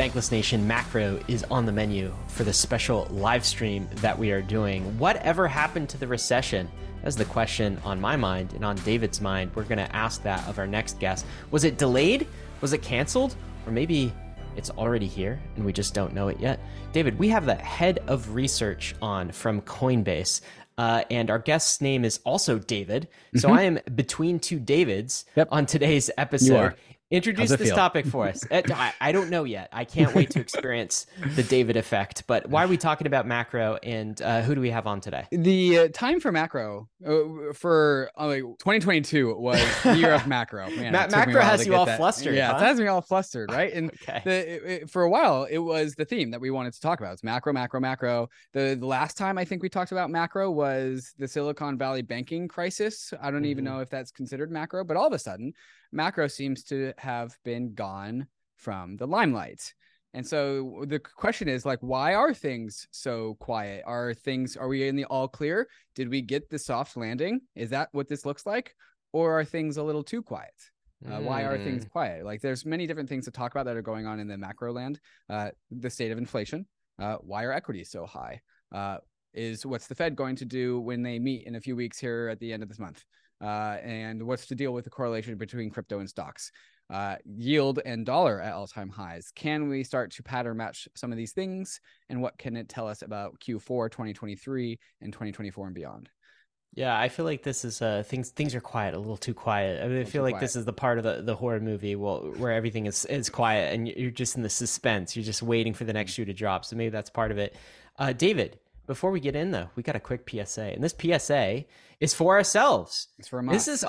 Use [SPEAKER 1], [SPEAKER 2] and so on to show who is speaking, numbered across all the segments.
[SPEAKER 1] Bankless Nation, macro is on the menu for the special live stream that we are doing. Whatever happened to the recession? That's the question on my mind and on David's mind. We're going to ask that of our next guest. Was it delayed? Was it canceled? Or maybe it's already here and we just don't know it yet. David, we have the head of research on from Coinbase. Uh, and our guest's name is also David. So mm-hmm. I am between two Davids yep. on today's episode. Introduce this feel? topic for us. Uh, I, I, don't know yet. I can't wait to experience the David effect. But why are we talking about macro and uh, who do we have on today?
[SPEAKER 2] The uh, time for macro uh, for uh, like 2022 was the year of macro.
[SPEAKER 1] Man, Ma- macro has you all that. flustered.
[SPEAKER 2] Yeah,
[SPEAKER 1] huh?
[SPEAKER 2] it has me all flustered, right? And okay. the, it, it, for a while, it was the theme that we wanted to talk about. It's macro, macro, macro. The, the last time I think we talked about macro was the Silicon Valley banking crisis. I don't mm-hmm. even know if that's considered macro, but all of a sudden, macro seems to have been gone from the limelight. And so the question is like, why are things so quiet? Are things, are we in the all clear? Did we get the soft landing? Is that what this looks like? Or are things a little too quiet? Uh, mm. Why are things mm. quiet? Like there's many different things to talk about that are going on in the macro land. Uh, the state of inflation. Uh, why are equities so high? Uh, is what's the Fed going to do when they meet in a few weeks here at the end of this month? Uh, and what's to deal with the correlation between crypto and stocks. Uh, yield and dollar at all-time highs. Can we start to pattern match some of these things, and what can it tell us about Q4 2023 and 2024 and beyond?
[SPEAKER 1] Yeah, I feel like this is uh things things are quiet, a little too quiet. I, mean, I feel like quiet. this is the part of the, the horror movie well, where everything is is quiet and you're just in the suspense. You're just waiting for the next shoe to drop. So maybe that's part of it. Uh, David, before we get in, though, we got a quick PSA, and this PSA is for ourselves.
[SPEAKER 2] It's for
[SPEAKER 1] This is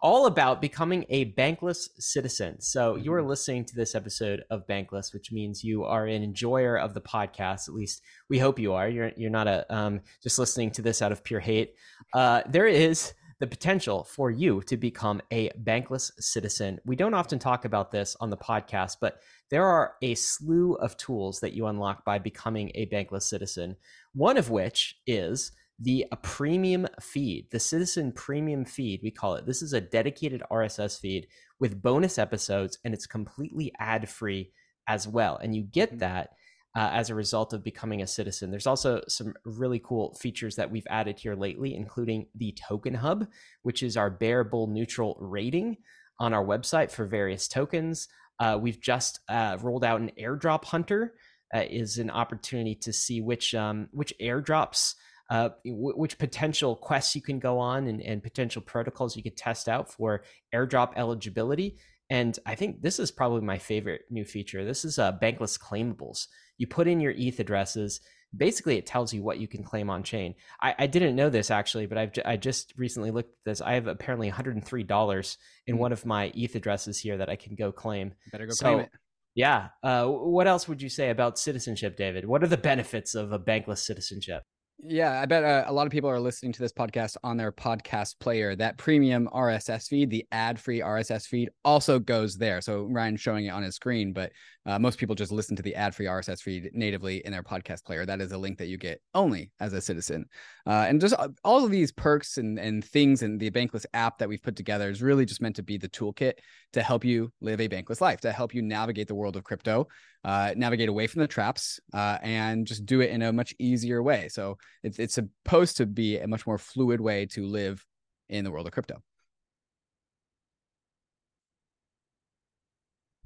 [SPEAKER 1] all about becoming a bankless citizen. So mm-hmm. you are mm-hmm. listening to this episode of Bankless, which means you are an enjoyer of the podcast. At least we hope you are. You're you're not a um, just listening to this out of pure hate. Uh, there is the potential for you to become a bankless citizen. We don't often talk about this on the podcast, but there are a slew of tools that you unlock by becoming a bankless citizen. One of which is the premium feed, the citizen premium feed, we call it. This is a dedicated RSS feed with bonus episodes, and it's completely ad free as well. And you get mm-hmm. that uh, as a result of becoming a citizen. There's also some really cool features that we've added here lately, including the Token Hub, which is our bear bull neutral rating on our website for various tokens. Uh, we've just uh, rolled out an airdrop hunter, uh, is an opportunity to see which um, which airdrops. Uh, which potential quests you can go on and, and potential protocols you could test out for airdrop eligibility. And I think this is probably my favorite new feature. This is uh, bankless claimables. You put in your ETH addresses. Basically, it tells you what you can claim on chain. I, I didn't know this actually, but I've I just recently looked at this. I have apparently $103 in mm. one of my ETH addresses here that I can go claim.
[SPEAKER 2] Better go so, claim it.
[SPEAKER 1] Yeah. Uh, what else would you say about citizenship, David? What are the benefits of a bankless citizenship?
[SPEAKER 2] Yeah, I bet uh, a lot of people are listening to this podcast on their podcast player. That premium RSS feed, the ad free RSS feed, also goes there. So Ryan's showing it on his screen, but uh, most people just listen to the ad free RSS feed natively in their podcast player. That is a link that you get only as a citizen. Uh, and just uh, all of these perks and, and things and the Bankless app that we've put together is really just meant to be the toolkit to help you live a bankless life, to help you navigate the world of crypto, uh, navigate away from the traps, uh, and just do it in a much easier way. So it's, it's supposed to be a much more fluid way to live in the world of crypto.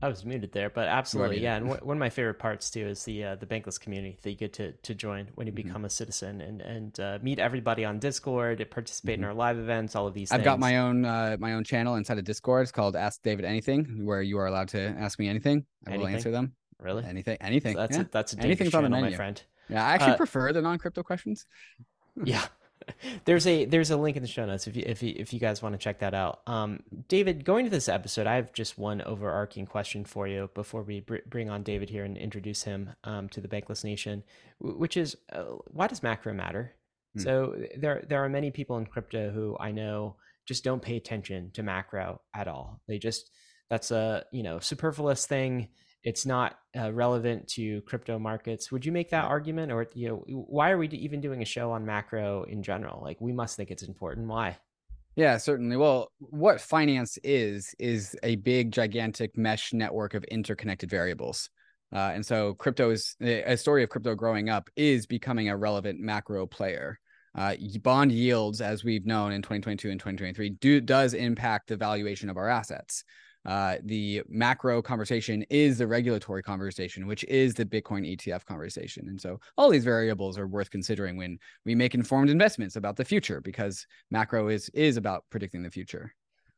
[SPEAKER 1] I was muted there, but absolutely, yeah. And one of my favorite parts too is the uh, the bankless community that you get to to join when you mm-hmm. become mm-hmm. a citizen and and uh, meet everybody on Discord, participate mm-hmm. in our live events, all of these.
[SPEAKER 2] I've
[SPEAKER 1] things.
[SPEAKER 2] got my own uh, my own channel inside of Discord. It's called Ask David Anything, where you are allowed to ask me anything. I anything? will answer them.
[SPEAKER 1] Really?
[SPEAKER 2] Anything? Anything?
[SPEAKER 1] So that's
[SPEAKER 2] yeah.
[SPEAKER 1] a, that's a Anything's channel, on the menu. my friend.
[SPEAKER 2] Yeah, I actually uh, prefer the non crypto questions.
[SPEAKER 1] yeah, there's a there's a link in the show notes if you if you, if you guys want to check that out. Um, David, going to this episode, I have just one overarching question for you before we br- bring on David here and introduce him um, to the Bankless Nation, which is uh, why does macro matter? Hmm. So there there are many people in crypto who I know just don't pay attention to macro at all. They just that's a you know superfluous thing it's not uh, relevant to crypto markets. Would you make that argument, or you know, why are we even doing a show on macro in general? Like, we must think it's important. Why?
[SPEAKER 2] Yeah, certainly. Well, what finance is is a big, gigantic mesh network of interconnected variables. Uh, and so crypto is a story of crypto growing up is becoming a relevant macro player. Uh, bond yields, as we've known in 2022 and 2023, do does impact the valuation of our assets. Uh, the macro conversation is the regulatory conversation, which is the Bitcoin ETF conversation. And so all these variables are worth considering when we make informed investments about the future, because macro is is about predicting the future.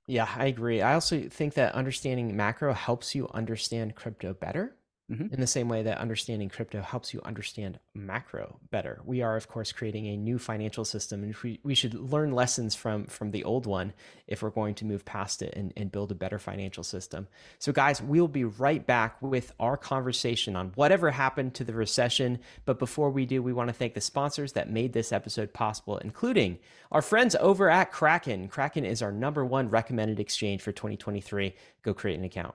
[SPEAKER 1] Yeah, I agree. I also think that understanding macro helps you understand crypto better Mm-hmm. In the same way that understanding crypto helps you understand macro better, we are of course creating a new financial system, and we, we should learn lessons from from the old one if we're going to move past it and, and build a better financial system. So, guys, we'll be right back with our conversation on whatever happened to the recession. But before we do, we want to thank the sponsors that made this episode possible, including our friends over at Kraken. Kraken is our number one recommended exchange for 2023. Go create an account.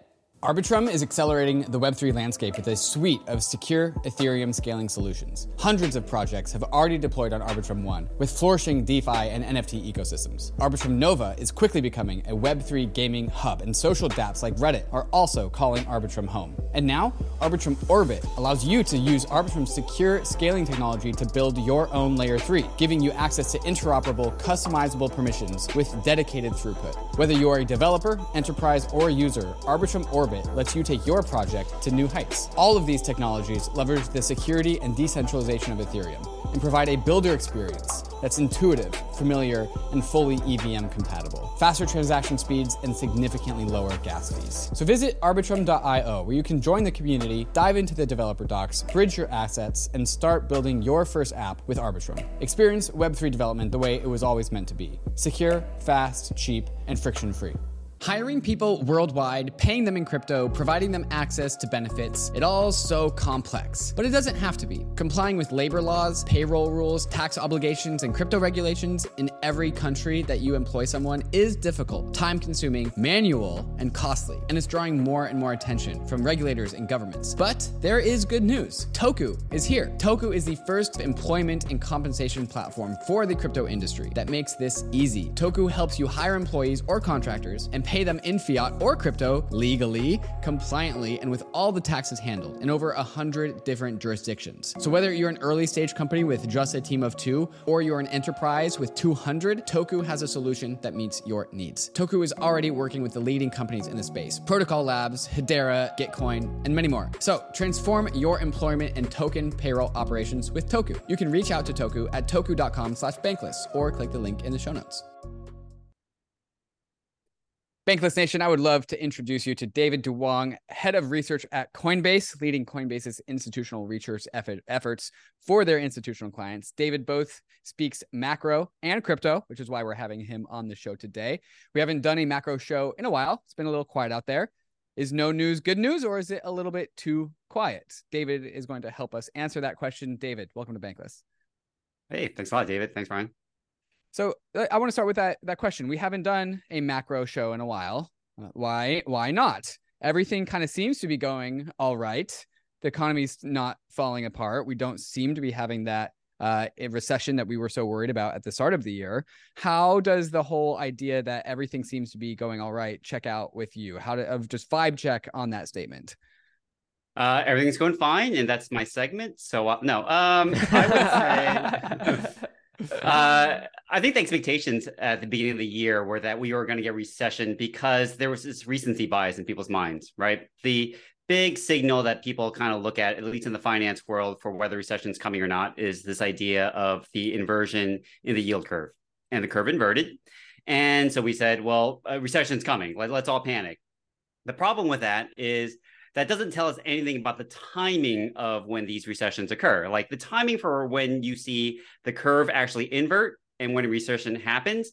[SPEAKER 2] Arbitrum is accelerating the Web3 landscape with a suite of secure Ethereum scaling solutions. Hundreds of projects have already deployed on Arbitrum One, with flourishing DeFi and NFT ecosystems. Arbitrum Nova is quickly becoming a Web3 gaming hub, and social dApps like Reddit are also calling Arbitrum home. And now, Arbitrum Orbit allows you to use Arbitrum's secure scaling technology to build your own Layer 3, giving you access to interoperable, customizable permissions with dedicated throughput. Whether you are a developer, enterprise, or user, Arbitrum Orbit Orbit lets you take your project to new heights. All of these technologies leverage the security and decentralization of Ethereum and provide a builder experience that's intuitive, familiar, and fully EVM compatible. Faster transaction speeds and significantly lower gas fees. So visit arbitrum.io where you can join the community, dive into the developer docs, bridge your assets, and start building your first app with Arbitrum. Experience Web3 development the way it was always meant to be secure, fast, cheap, and friction free. Hiring people worldwide, paying them in crypto, providing them access to benefits, it all's so complex. But it doesn't have to be. Complying with labor laws, payroll rules, tax obligations, and crypto regulations in every country that you employ someone is difficult, time consuming, manual, and costly. And it's drawing more and more attention from regulators and governments. But there is good news. Toku is here. Toku is the first employment and compensation platform for the crypto industry that makes this easy. Toku helps you hire employees or contractors and pay them in fiat or crypto legally, compliantly, and with all the taxes handled in over a hundred different jurisdictions. So whether you're an early stage company with just a team of two, or you're an enterprise with 200, Toku has a solution that meets your needs. Toku is already working with the leading companies in the space Protocol Labs, Hedera, Gitcoin, and many more. So transform your employment and token payroll operations with Toku. You can reach out to Toku at toku.com slash bankless or click the link in the show notes. Bankless Nation, I would love to introduce you to David Duong, head of research at Coinbase, leading Coinbase's institutional research effort, efforts for their institutional clients. David both speaks macro and crypto, which is why we're having him on the show today. We haven't done a macro show in a while. It's been a little quiet out there. Is no news good news, or is it a little bit too quiet? David is going to help us answer that question. David, welcome to Bankless.
[SPEAKER 3] Hey, thanks a lot, David. Thanks, Ryan.
[SPEAKER 2] So uh, I want to start with that that question. We haven't done a macro show in a while. Uh, why why not? Everything kind of seems to be going all right. The economy's not falling apart. We don't seem to be having that uh, recession that we were so worried about at the start of the year. How does the whole idea that everything seems to be going all right check out with you? How to of just vibe check on that statement?
[SPEAKER 3] Uh, everything's going fine, and that's my segment. So uh, no, um, I would say uh, I think the expectations at the beginning of the year were that we were going to get recession because there was this recency bias in people's minds, right? The big signal that people kind of look at, at least in the finance world, for whether recession is coming or not, is this idea of the inversion in the yield curve, and the curve inverted. And so we said, well, a recession's coming. Let, let's all panic. The problem with that is that doesn't tell us anything about the timing of when these recessions occur. Like the timing for when you see the curve actually invert and when a recession happens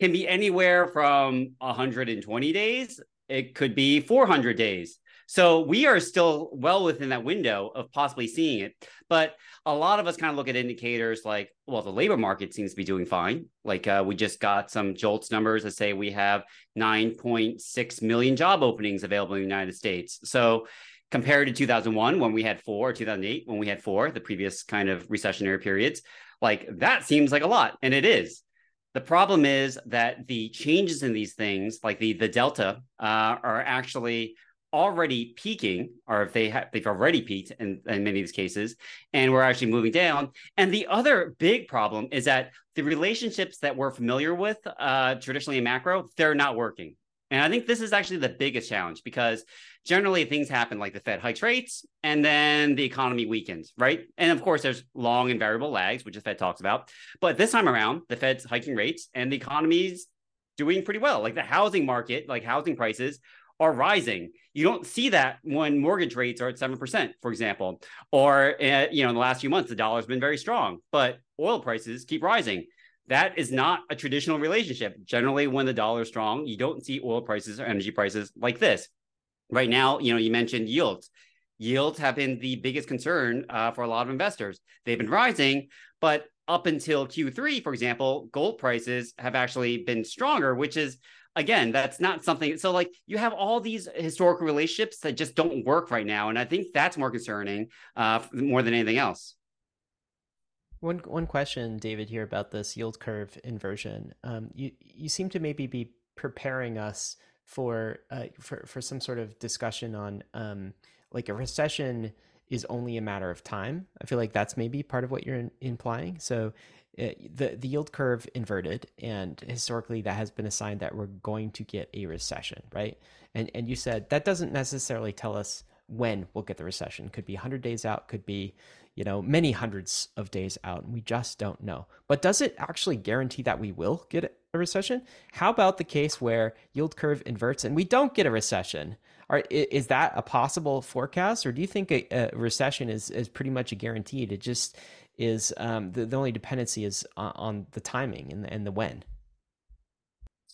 [SPEAKER 3] can be anywhere from 120 days. It could be 400 days. So we are still well within that window of possibly seeing it. But a lot of us kind of look at indicators like, well, the labor market seems to be doing fine. Like uh, we just got some JOLTS numbers that say we have 9.6 million job openings available in the United States. So compared to 2001 when we had four, or 2008 when we had four, the previous kind of recessionary periods, like that seems like a lot, and it is. The problem is that the changes in these things, like the the delta, uh, are actually already peaking, or if they have they've already peaked in, in many of these cases, and we're actually moving down. And the other big problem is that the relationships that we're familiar with uh, traditionally in macro, they're not working. And I think this is actually the biggest challenge because generally things happen like the Fed hikes rates and then the economy weakens, right? And of course, there's long and variable lags, which the Fed talks about. But this time around, the Fed's hiking rates and the economy's doing pretty well. Like the housing market, like housing prices are rising. You don't see that when mortgage rates are at 7%, for example, or, uh, you know, in the last few months, the dollar's been very strong, but oil prices keep rising. That is not a traditional relationship. Generally, when the dollar is strong, you don't see oil prices or energy prices like this. Right now, you know, you mentioned yields. Yields have been the biggest concern uh, for a lot of investors. They've been rising, but up until Q3, for example, gold prices have actually been stronger, which is again, that's not something. So, like, you have all these historical relationships that just don't work right now, and I think that's more concerning, uh, more than anything else.
[SPEAKER 1] One one question, David, here about this yield curve inversion. Um, you you seem to maybe be preparing us for uh, for for some sort of discussion on um, like a recession is only a matter of time. I feel like that's maybe part of what you're in, implying. So it, uh, the the yield curve inverted, and historically that has been a sign that we're going to get a recession, right? And and you said that doesn't necessarily tell us when we'll get the recession. Could be 100 days out, could be you know many hundreds of days out, and we just don't know. But does it actually guarantee that we will get a recession? How about the case where yield curve inverts and we don't get a recession? Are, is that a possible forecast, or do you think a, a recession is is pretty much a guaranteed? It just is um, the, the only dependency is on, on the timing and the, and the when.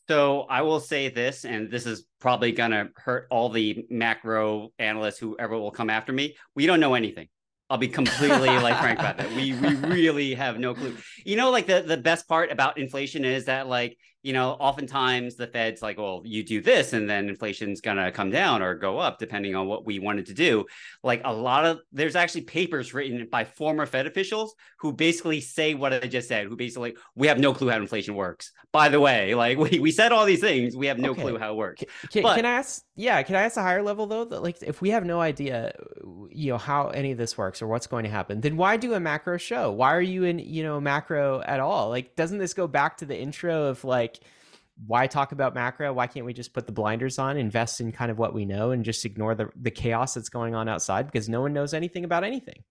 [SPEAKER 3] So I will say this, and this is probably going to hurt all the macro analysts, whoever will come after me. We don't know anything. I'll be completely like frank about that. We we really have no clue. You know, like the the best part about inflation is that like you know, oftentimes the Fed's like, well, you do this and then inflation's going to come down or go up depending on what we wanted to do. Like a lot of there's actually papers written by former Fed officials who basically say what I just said, who basically like, we have no clue how inflation works. By the way, like we, we said all these things, we have no okay. clue how it works.
[SPEAKER 1] Can, but, can I ask, yeah, can I ask a higher level though? That like if we have no idea, you know, how any of this works or what's going to happen, then why do a macro show? Why are you in, you know, macro at all? Like, doesn't this go back to the intro of like, why talk about macro? Why can't we just put the blinders on, invest in kind of what we know, and just ignore the, the chaos that's going on outside because no one knows anything about anything?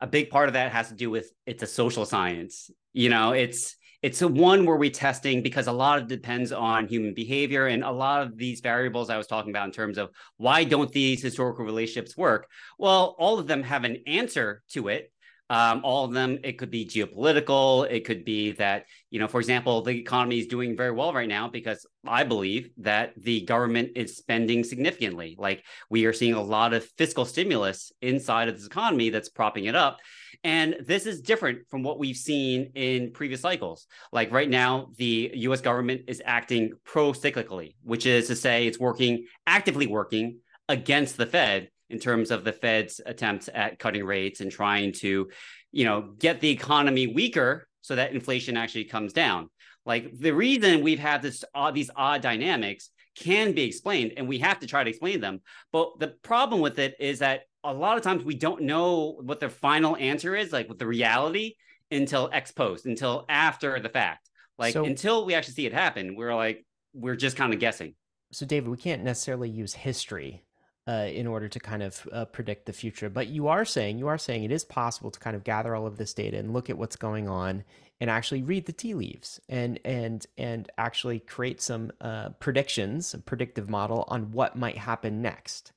[SPEAKER 3] A big part of that has to do with it's a social science. You know, it's it's a one where we're testing because a lot of depends on human behavior and a lot of these variables I was talking about in terms of why don't these historical relationships work? Well, all of them have an answer to it um, all of them, it could be geopolitical. It could be that, you know, for example, the economy is doing very well right now because I believe that the government is spending significantly. Like we are seeing a lot of fiscal stimulus inside of this economy that's propping it up. And this is different from what we've seen in previous cycles. Like right now, the US government is acting pro cyclically, which is to say it's working, actively working against the Fed in terms of the Fed's attempts at cutting rates and trying to, you know, get the economy weaker so that inflation actually comes down. Like the reason we've had this uh, these odd dynamics can be explained, and we have to try to explain them. But the problem with it is that a lot of times we don't know what the final answer is, like with the reality, until ex post, until after the fact. Like so, until we actually see it happen, we're like we're just kind of guessing.
[SPEAKER 1] So, David, we can't necessarily use history uh, in order to kind of uh, predict the future. But you are saying you are saying it is possible to kind of gather all of this data and look at what's going on and actually read the tea leaves and and and actually create some uh, predictions, a predictive model on what might happen next.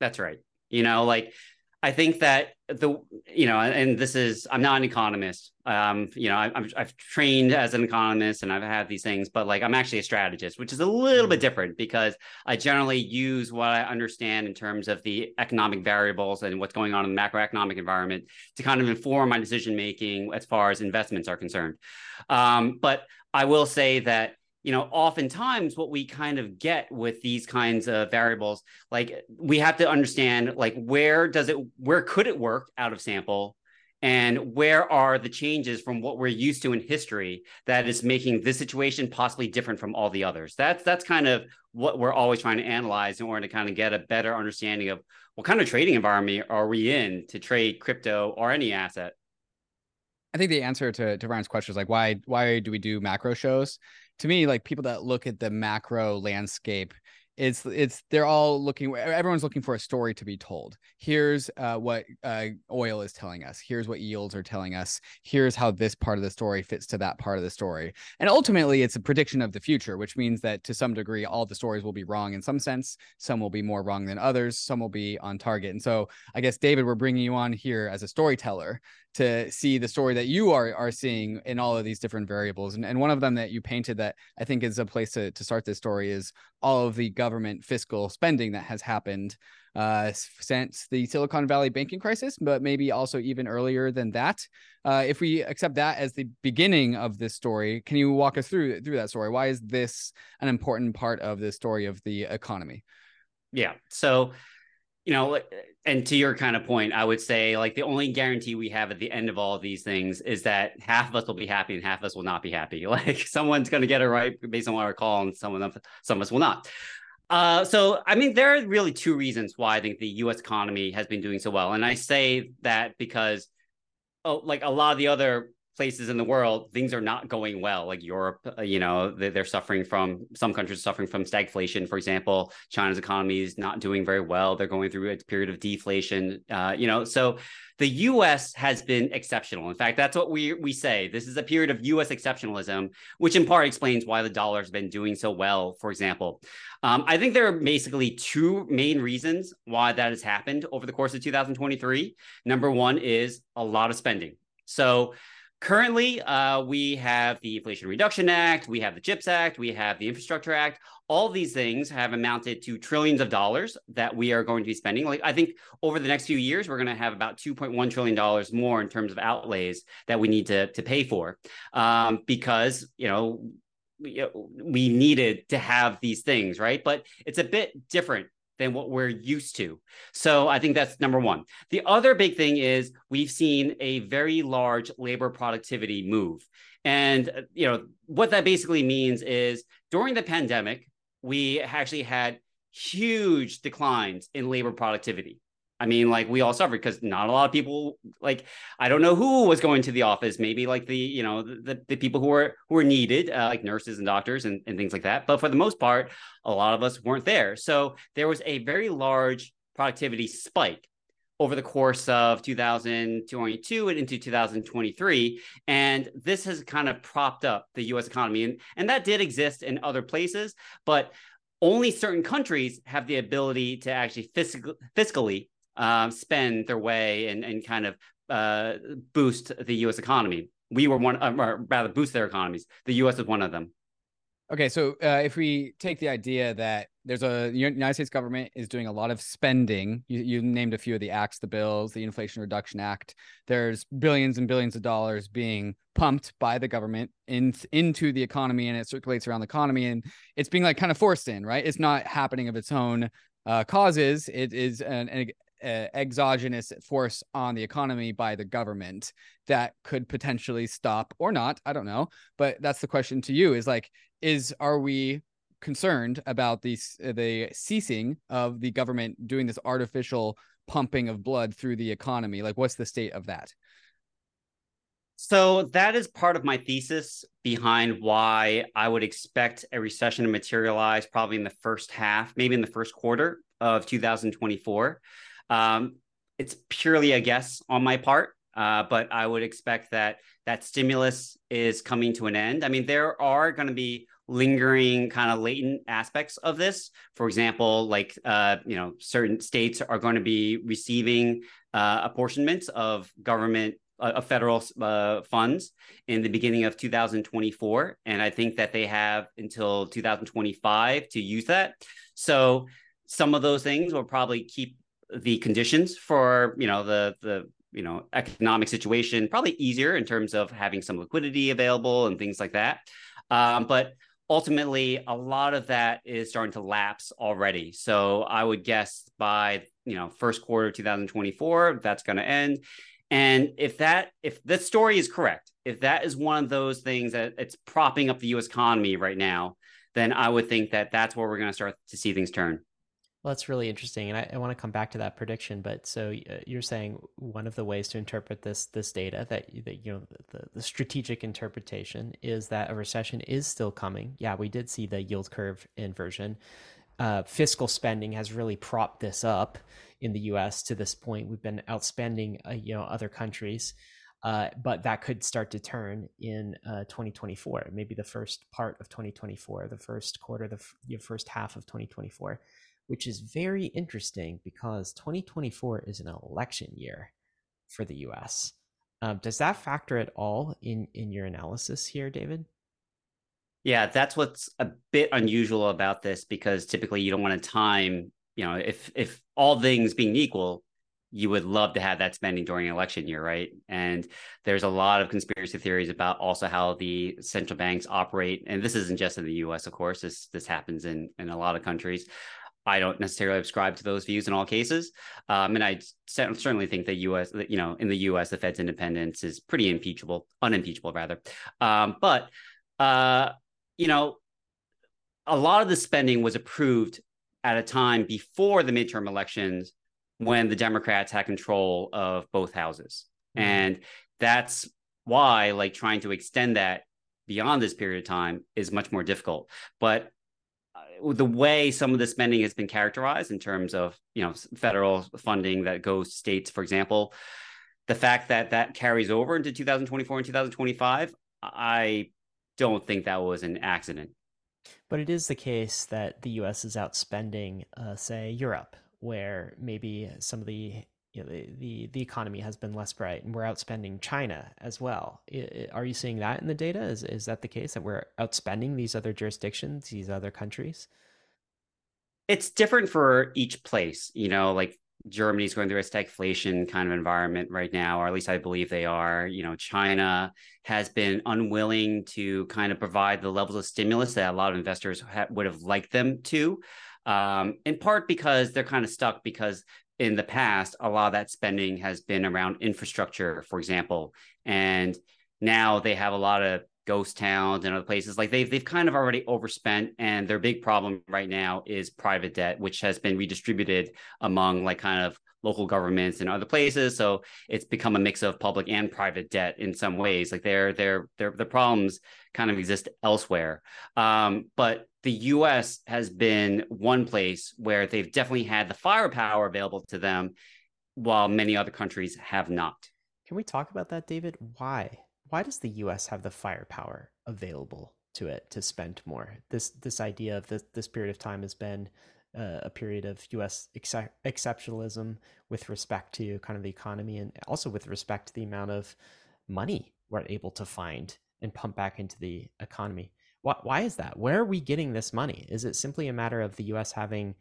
[SPEAKER 3] That's right. You know, like I think that the you know, and this is I'm not an economist. Um, you know, I, am I've trained as an economist and I've had these things, but like I'm actually a strategist, which is a little bit mm. different because I generally use what I understand in terms of the economic variables and what's going on in the macroeconomic environment to kind of inform my decision making as far as investments are concerned. Um, but I will say that you know oftentimes what we kind of get with these kinds of variables like we have to understand like where does it where could it work out of sample? And where are the changes from what we're used to in history that is making this situation possibly different from all the others? That's that's kind of what we're always trying to analyze in order to kind of get a better understanding of what kind of trading environment are we in to trade crypto or any asset.
[SPEAKER 2] I think the answer to, to Ryan's question is like why why do we do macro shows? To me, like people that look at the macro landscape, it's it's they're all looking everyone's looking for a story to be told. Here's uh, what uh, oil is telling us. Here's what yields are telling us. Here's how this part of the story fits to that part of the story. And ultimately it's a prediction of the future which means that to some degree all the stories will be wrong in some sense. Some will be more wrong than others. Some will be on target. And so i guess david we're bringing you on here as a storyteller to see the story that you are are seeing in all of these different variables. And, and one of them that you painted that I think is a place to, to start this story is all of the government fiscal spending that has happened uh, since the Silicon Valley banking crisis, but maybe also even earlier than that. Uh, if we accept that as the beginning of this story, can you walk us through through that story? Why is this an important part of the story of the economy?
[SPEAKER 3] Yeah. So you know, and to your kind of point, I would say like the only guarantee we have at the end of all of these things is that half of us will be happy and half of us will not be happy. Like someone's going to get it right based on what I call, and some of some of us will not. Uh, so I mean, there are really two reasons why I think the U.S. economy has been doing so well, and I say that because, oh, like a lot of the other places in the world, things are not going well. Like Europe, uh, you know, they're suffering from some countries suffering from stagflation. For example, China's economy is not doing very well. They're going through a period of deflation. Uh, you know, so the U.S. has been exceptional. In fact, that's what we we say. This is a period of U.S. exceptionalism, which in part explains why the dollar has been doing so well. For example, um, I think there are basically two main reasons why that has happened over the course of 2023. Number one is a lot of spending. So Currently, uh, we have the Inflation Reduction Act, we have the CHIPS Act, we have the Infrastructure Act. All these things have amounted to trillions of dollars that we are going to be spending. Like I think over the next few years, we're going to have about 2.1 trillion dollars more in terms of outlays that we need to to pay for, um, because you know we, we needed to have these things, right? But it's a bit different than what we're used to. So I think that's number one. The other big thing is we've seen a very large labor productivity move. And uh, you know what that basically means is during the pandemic, we actually had huge declines in labor productivity. I mean, like we all suffered because not a lot of people like I don't know who was going to the office. Maybe like the you know the, the people who were who were needed, uh, like nurses and doctors and, and things like that. But for the most part, a lot of us weren't there. So there was a very large productivity spike over the course of 2022 and into 2023 and this has kind of propped up the US economy and and that did exist in other places but only certain countries have the ability to actually fiscal, fiscally um, spend their way and, and kind of uh, boost the U.S. economy. We were one, uh, or rather, boost their economies. The U.S. is one of them.
[SPEAKER 2] Okay, so uh, if we take the idea that there's a United States government is doing a lot of spending, you, you named a few of the acts, the bills, the Inflation Reduction Act. There's billions and billions of dollars being pumped by the government in, into the economy, and it circulates around the economy, and it's being like kind of forced in, right? It's not happening of its own uh, causes. It is an, an uh, exogenous force on the economy by the government that could potentially stop or not i don't know. But that's the question to you is like is are we concerned about the uh, the ceasing of the government doing this artificial pumping of blood through the economy? Like what's the state of that?
[SPEAKER 3] So that is part of my thesis behind why I would expect a recession to materialize probably in the first half, maybe in the first quarter of 2024. Um, it's purely a guess on my part, uh, but I would expect that that stimulus is coming to an end. I mean, there are going to be lingering kind of latent aspects of this. For example, like uh, you know, certain states are going to be receiving uh, apportionments of government uh, of federal uh, funds in the beginning of 2024 and i think that they have until 2025 to use that so some of those things will probably keep the conditions for you know the the you know economic situation probably easier in terms of having some liquidity available and things like that. Um, but ultimately a lot of that is starting to lapse already. So i would guess by you know first quarter of 2024 that's going to end. And if that if this story is correct if that is one of those things that it's propping up the us economy right now then i would think that that's where we're going to start to see things turn
[SPEAKER 1] well, that's really interesting, and I, I, want to come back to that prediction. But so uh, you're saying one of the ways to interpret this this data that that you know the, the strategic interpretation is that a recession is still coming. Yeah, we did see the yield curve inversion. Uh, fiscal spending has really propped this up in the U.S. to this point. We've been outspending uh, you know other countries. Uh, but that could start to turn in uh, 2024, maybe the first part of 2024, the first quarter, the f- first half of 2024 which is very interesting because 2024 is an election year for the US. Um, does that factor at all in in your analysis here, David?
[SPEAKER 3] Yeah, that's what's a bit unusual about this because typically you don't want to time, you know, if if all things being equal, you would love to have that spending during election year, right? And there's a lot of conspiracy theories about also how the central banks operate, and this isn't just in the U.S., of course. This this happens in in a lot of countries. I don't necessarily subscribe to those views in all cases. Um, and I certainly think that U.S., you know, in the U.S., the Fed's independence is pretty impeachable, unimpeachable rather. Um, but uh, you know, a lot of the spending was approved at a time before the midterm elections when the Democrats had control of both houses, mm-hmm. and that's why, like, trying to extend that beyond this period of time is much more difficult. But the way some of the spending has been characterized in terms of you know federal funding that goes to states for example the fact that that carries over into 2024 and 2025 i don't think that was an accident.
[SPEAKER 1] But it is the case that the us is outspending uh, say europe where maybe some of the you know, the, the the economy has been less bright and we're outspending China as well. Are you seeing that in the data? Is is that the case that we're outspending these other jurisdictions, these other countries?
[SPEAKER 3] It's different for each place, you know, like Germany's going through a stagflation kind of environment right now, or at least I believe they are. You know, China has been unwilling to kind of provide the levels of stimulus that a lot of investors ha- would have liked them to, um, in part because they're kind of stuck because in the past, a lot of that spending has been around infrastructure, for example, and now they have a lot of ghost towns and other places. Like they've they've kind of already overspent, and their big problem right now is private debt, which has been redistributed among like kind of local governments and other places. So it's become a mix of public and private debt in some ways. Like their their their the problems kind of exist elsewhere. Um, but the US has been one place where they've definitely had the firepower available to them while many other countries have not.
[SPEAKER 1] Can we talk about that, David? Why? Why does the US have the firepower available to it to spend more? This this idea of this this period of time has been uh, a period of U.S. Ex- exceptionalism with respect to kind of the economy and also with respect to the amount of money we're able to find and pump back into the economy. Why, why is that? Where are we getting this money? Is it simply a matter of the U.S. having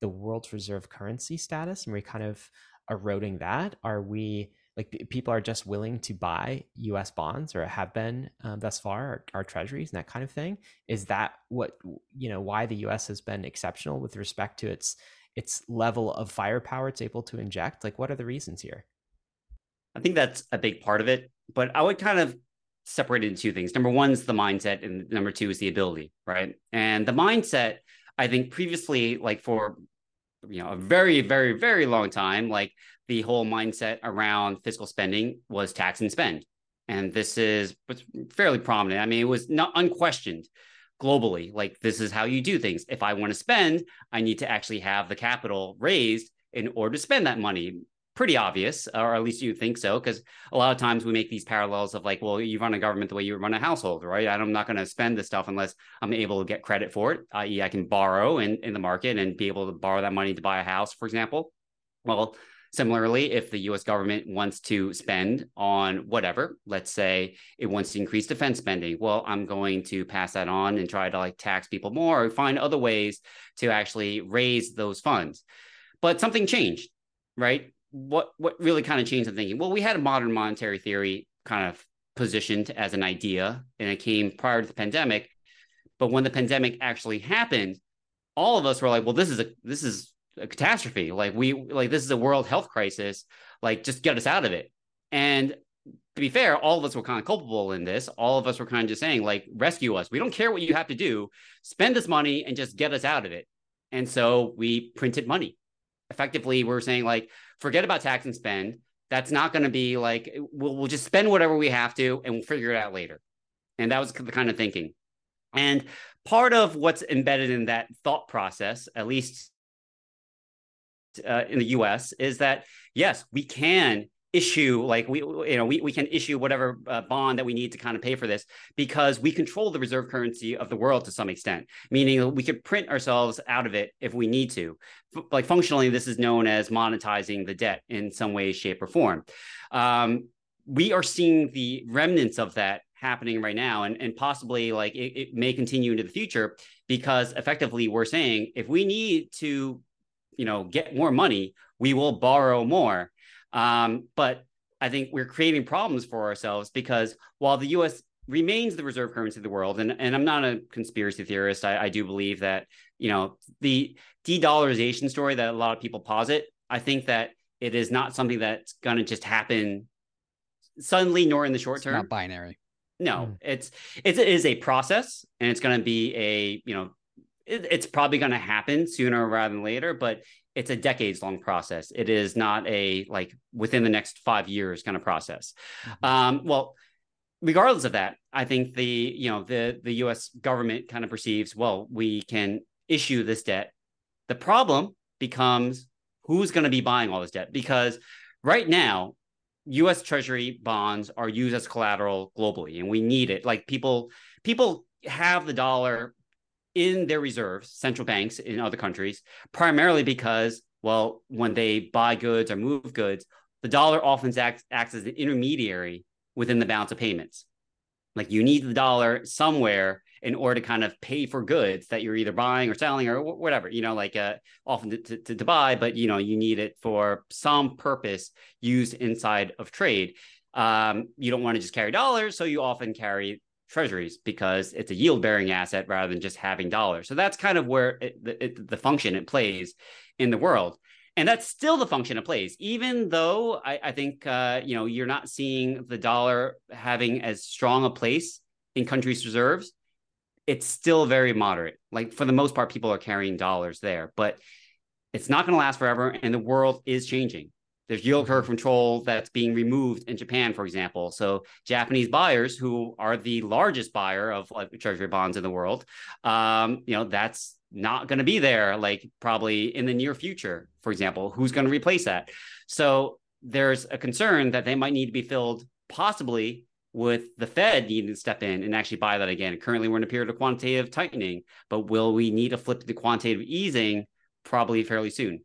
[SPEAKER 1] the world's reserve currency status and we're kind of eroding that? Are we like people are just willing to buy U.S. bonds or have been um, thus far, our, our, treasuries and that kind of thing. Is that what you know? Why the U.S. has been exceptional with respect to its its level of firepower it's able to inject? Like, what are the reasons here?
[SPEAKER 3] I think that's a big part of it, but I would kind of separate it into two things. Number one is the mindset, and number two is the ability, right? And the mindset, I think previously, like for you know a very very very long time like the whole mindset around fiscal spending was tax and spend. And this is fairly prominent. I mean, it was not unquestioned globally. Like, this is how you do things. If I want to spend, I need to actually have the capital raised in order to spend that money. Pretty obvious, or at least you think so, because a lot of times we make these parallels of like, well, you run a government the way you run a household, right? I'm not going to spend this stuff unless I'm able to get credit for it, i.e., I can borrow in, in the market and be able to borrow that money to buy a house, for example. Well, Similarly, if the US government wants to spend on whatever, let's say it wants to increase defense spending, well, I'm going to pass that on and try to like tax people more or find other ways to actually raise those funds. But something changed, right? What what really kind of changed the thinking? Well, we had a modern monetary theory kind of positioned as an idea and it came prior to the pandemic. But when the pandemic actually happened, all of us were like, well, this is a this is a catastrophe. Like we like this is a world health crisis. Like just get us out of it. And to be fair, all of us were kind of culpable in this. All of us were kind of just saying, like, rescue us. We don't care what you have to do. Spend this money and just get us out of it. And so we printed money. Effectively, we're saying, like, forget about tax and spend. That's not going to be like, we'll, we'll just spend whatever we have to and we'll figure it out later. And that was the kind of thinking. And part of what's embedded in that thought process, at least uh, in the US is that yes, we can issue like we you know we, we can issue whatever uh, bond that we need to kind of pay for this because we control the reserve currency of the world to some extent meaning we could print ourselves out of it if we need to. F- like functionally this is known as monetizing the debt in some way shape or form. Um, we are seeing the remnants of that happening right now and, and possibly like it, it may continue into the future because effectively we're saying if we need to you know get more money we will borrow more um, but i think we're creating problems for ourselves because while the us remains the reserve currency of the world and, and i'm not a conspiracy theorist I, I do believe that you know the de-dollarization story that a lot of people posit i think that it is not something that's going to just happen suddenly nor in the short
[SPEAKER 2] it's
[SPEAKER 3] term
[SPEAKER 2] not binary
[SPEAKER 3] no mm. it's, it's it is a process and it's going to be a you know it, it's probably going to happen sooner rather than later, but it's a decades long process. It is not a like within the next five years kind of process. Mm-hmm. Um, well, regardless of that, I think the you know the the U.S. government kind of perceives well we can issue this debt. The problem becomes who's going to be buying all this debt because right now U.S. Treasury bonds are used as collateral globally, and we need it. Like people people have the dollar in their reserves, central banks in other countries, primarily because, well, when they buy goods or move goods, the dollar often acts, acts as an intermediary within the balance of payments. Like you need the dollar somewhere in order to kind of pay for goods that you're either buying or selling or whatever, you know, like uh, often to, to, to buy, but you know, you need it for some purpose used inside of trade. Um, you don't want to just carry dollars, so you often carry treasuries because it's a yield bearing asset rather than just having dollars. So that's kind of where it, it, the function it plays in the world. And that's still the function it plays, even though I, I think uh, you know you're not seeing the dollar having as strong a place in countries' reserves. It's still very moderate. Like for the most part, people are carrying dollars there, but it's not going to last forever, and the world is changing. There's yield curve control that's being removed in Japan, for example. So Japanese buyers, who are the largest buyer of like treasury bonds in the world, um, you know, that's not going to be there like probably in the near future. For example, who's going to replace that? So there's a concern that they might need to be filled possibly with the Fed needing to step in and actually buy that again. Currently, we're in a period of quantitative tightening, but will we need to flip to quantitative easing probably fairly soon?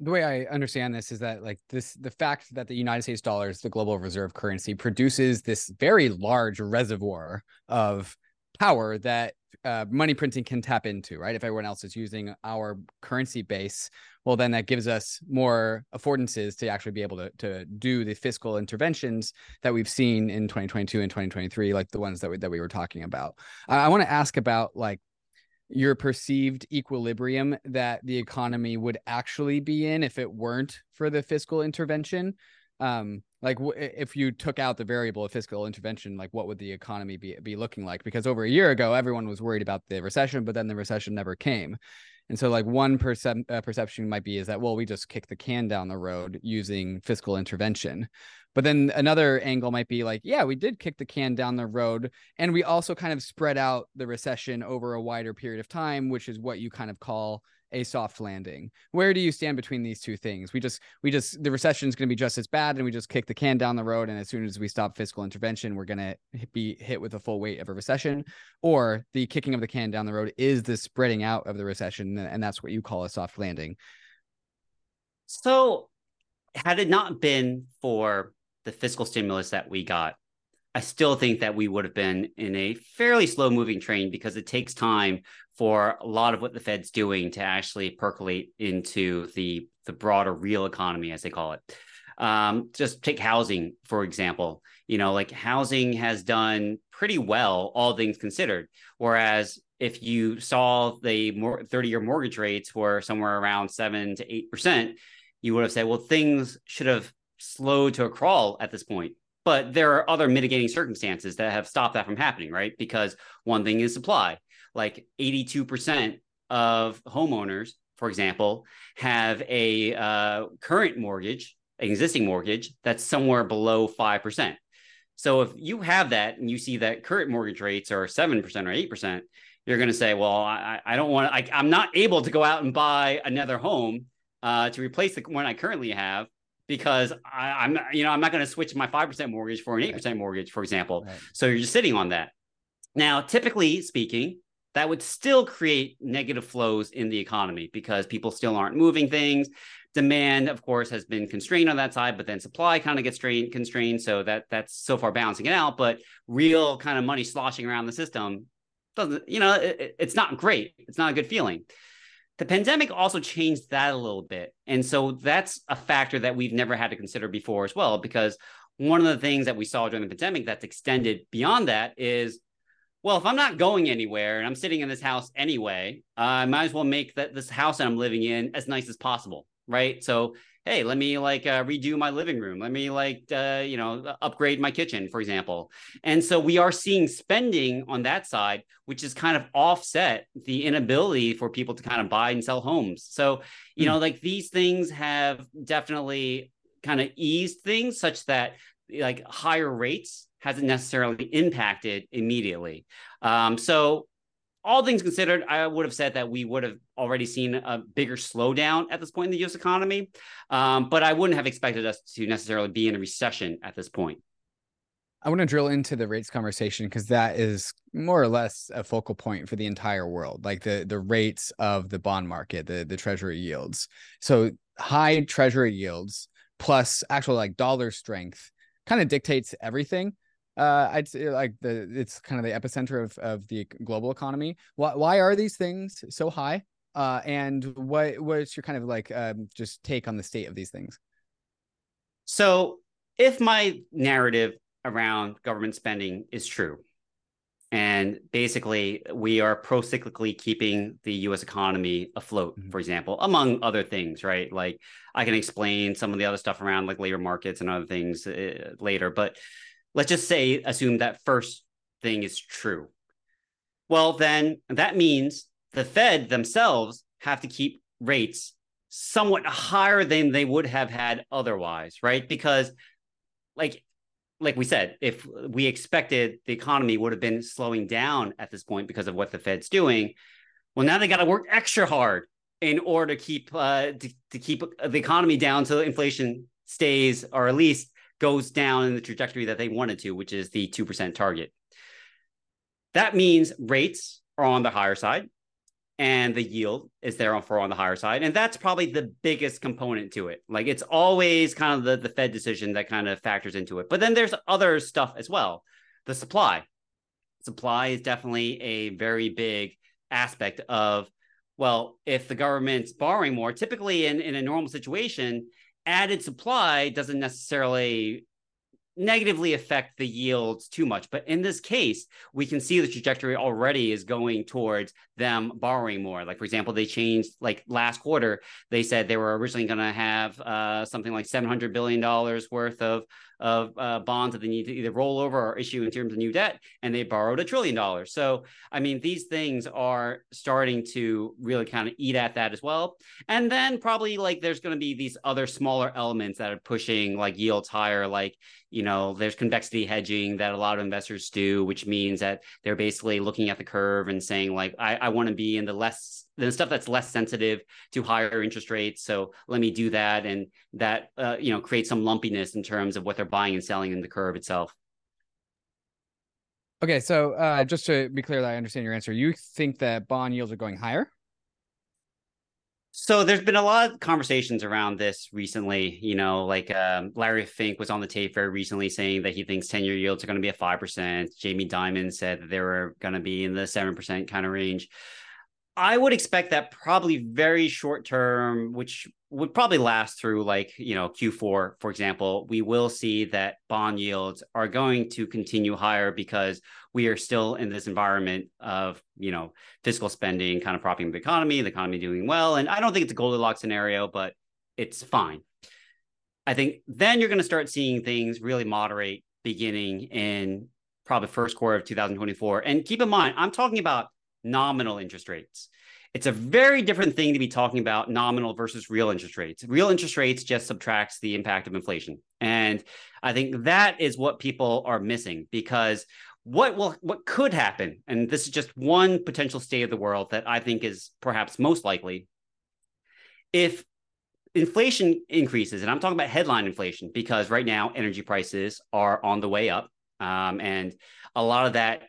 [SPEAKER 2] The way I understand this is that like this the fact that the United States dollar is the global reserve currency produces this very large reservoir of power that uh, money printing can tap into, right? If everyone else is using our currency base, well, then that gives us more affordances to actually be able to, to do the fiscal interventions that we've seen in 2022 and 2023, like the ones that we, that we were talking about. I, I want to ask about like your perceived equilibrium that the economy would actually be in if it weren't for the fiscal intervention? Um like w- if you took out the variable of fiscal intervention like what would the economy be be looking like? Because over a year ago everyone was worried about the recession but then the recession never came and so like one percep- uh, perception might be is that well we just kick the can down the road using fiscal intervention but then another angle might be like, yeah, we did kick the can down the road. And we also kind of spread out the recession over a wider period of time, which is what you kind of call a soft landing. Where do you stand between these two things? We just, we just, the recession is going to be just as bad and we just kick the can down the road. And as soon as we stop fiscal intervention, we're going to be hit with the full weight of a recession. Or the kicking of the can down the road is the spreading out of the recession. And that's what you call a soft landing.
[SPEAKER 3] So, had it not been for the fiscal stimulus that we got, I still think that we would have been in a fairly slow moving train because it takes time for a lot of what the Fed's doing to actually percolate into the the broader real economy, as they call it. Um, just take housing, for example. You know, like housing has done pretty well, all things considered. Whereas if you saw the 30 year mortgage rates were somewhere around seven to 8%, you would have said, well, things should have slowed to a crawl at this point. But there are other mitigating circumstances that have stopped that from happening, right? Because one thing is supply. Like 82% of homeowners, for example, have a uh, current mortgage, an existing mortgage that's somewhere below 5%. So if you have that and you see that current mortgage rates are 7% or 8%, you're going to say, well, I, I don't want to, I'm not able to go out and buy another home uh, to replace the one I currently have because I, am you know, I'm not going to switch my 5% mortgage for an 8% mortgage, for example. Right. So you're just sitting on that. Now, typically speaking, that would still create negative flows in the economy because people still aren't moving things. Demand, of course, has been constrained on that side, but then supply kind of gets strained, constrained. So that that's so far balancing it out. But real kind of money sloshing around the system doesn't, you know, it, it's not great. It's not a good feeling. The pandemic also changed that a little bit. And so that's a factor that we've never had to consider before as well, because one of the things that we saw during the pandemic that's extended beyond that is well, if I'm not going anywhere and I'm sitting in this house anyway, uh, I might as well make that this house that I'm living in as nice as possible, right? So hey, let me like uh, redo my living room. Let me like, uh, you know, upgrade my kitchen, for example. And so we are seeing spending on that side, which is kind of offset the inability for people to kind of buy and sell homes. So, you mm. know, like these things have definitely kind of eased things such that like higher rates hasn't necessarily impacted immediately. Um, so all things considered, I would have said that we would have already seen a bigger slowdown at this point in the US economy. Um, but I wouldn't have expected us to necessarily be in a recession at this point.
[SPEAKER 2] I want to drill into the rates conversation because that is more or less a focal point for the entire world, like the the rates of the bond market, the the treasury yields. So high treasury yields plus actual like dollar strength kind of dictates everything uh, I'd say like the it's kind of the epicenter of of the global economy. Why why are these things so high? Uh, and what what's your kind of like um, just take on the state of these things?
[SPEAKER 3] So, if my narrative around government spending is true, and basically we are pro-cyclically keeping the U.S. economy afloat, mm-hmm. for example, among other things, right? Like I can explain some of the other stuff around like labor markets and other things uh, later, but let's just say assume that first thing is true. Well, then that means the Fed themselves have to keep rates somewhat higher than they would have had otherwise, right? Because like like we said, if we expected the economy would have been slowing down at this point because of what the Fed's doing, well, now they got to work extra hard in order to keep uh, to, to keep the economy down so inflation stays or at least goes down in the trajectory that they wanted to, which is the 2% target. That means rates are on the higher side and the yield is there for on the higher side. And that's probably the biggest component to it. Like it's always kind of the, the Fed decision that kind of factors into it. But then there's other stuff as well. The supply. Supply is definitely a very big aspect of, well, if the government's borrowing more, typically in, in a normal situation, added supply doesn't necessarily negatively affect the yields too much. But in this case, we can see the trajectory already is going towards them borrowing more. Like, for example, they changed, like last quarter, they said they were originally going to have uh, something like $700 billion worth of of uh, bonds that they need to either roll over or issue in terms of new debt, and they borrowed a trillion dollars. So, I mean, these things are starting to really kind of eat at that as well. And then probably like there's going to be these other smaller elements that are pushing like yields higher, like you know, there's convexity hedging that a lot of investors do, which means that they're basically looking at the curve and saying like, I, I want to be in the less the stuff that's less sensitive to higher interest rates. So let me do that, and that uh, you know creates some lumpiness in terms of what they're buying and selling in the curve itself.
[SPEAKER 2] Okay, so uh, just to be clear that I understand your answer, you think that bond yields are going higher?
[SPEAKER 3] So there's been a lot of conversations around this recently. You know, like um, Larry Fink was on the tape very recently saying that he thinks 10 year yields are going to be at 5%. Jamie Dimon said that they were going to be in the 7% kind of range. I would expect that probably very short term, which would probably last through like, you know, Q4, for example, we will see that bond yields are going to continue higher because we are still in this environment of, you know, fiscal spending kind of propping the economy, the economy doing well. And I don't think it's a Goldilocks scenario, but it's fine. I think then you're going to start seeing things really moderate beginning in probably first quarter of 2024. And keep in mind, I'm talking about nominal interest rates. It's a very different thing to be talking about nominal versus real interest rates. Real interest rates just subtracts the impact of inflation. And I think that is what people are missing because what will what could happen and this is just one potential state of the world that I think is perhaps most likely if inflation increases and I'm talking about headline inflation because right now energy prices are on the way up um, and a lot of that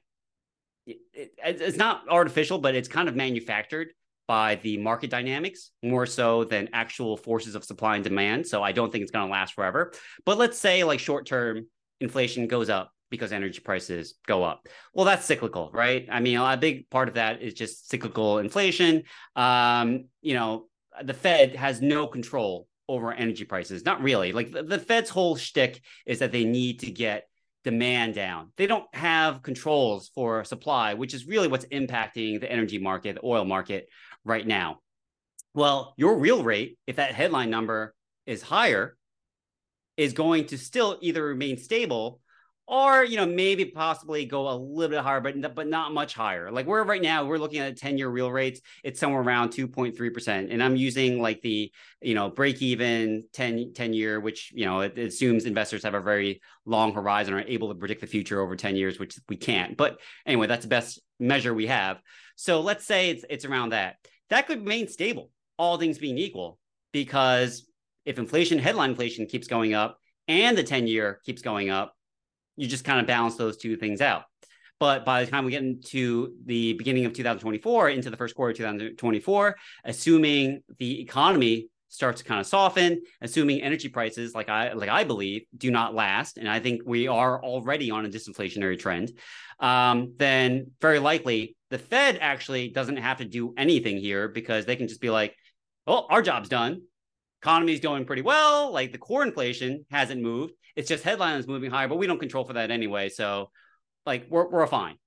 [SPEAKER 3] it, it's not artificial, but it's kind of manufactured by the market dynamics more so than actual forces of supply and demand. So I don't think it's going to last forever. But let's say like short term inflation goes up because energy prices go up. Well, that's cyclical, right? I mean, a big part of that is just cyclical inflation. Um, you know, the Fed has no control over energy prices. Not really. Like the, the Fed's whole shtick is that they need to get demand down. They don't have controls for supply, which is really what's impacting the energy market, the oil market right now. Well, your real rate, if that headline number is higher, is going to still either remain stable or you know maybe possibly go a little bit higher but but not much higher. Like we're right now we're looking at 10 year real rates. It's somewhere around 2.3% and i'm using like the you know break even 10 10 year which you know it, it, assumes investors have a very long horizon are able to predict the future over 10 years which we can't. But anyway that's the best measure we have. So let's say it's it's around that. That could remain stable all things being equal because if inflation headline inflation keeps going up and the 10 year keeps going up you just kind of balance those two things out. But by the time we get into the beginning of 2024, into the first quarter of 2024, assuming the economy starts to kind of soften, assuming energy prices, like I like I believe, do not last, and I think we are already on a disinflationary trend, um, then very likely the Fed actually doesn't have to do anything here because they can just be like, "Oh, our job's done. Economy's going pretty well. Like the core inflation hasn't moved. It's just headlines moving higher, but we don't control for that anyway. So, like, we're we're fine.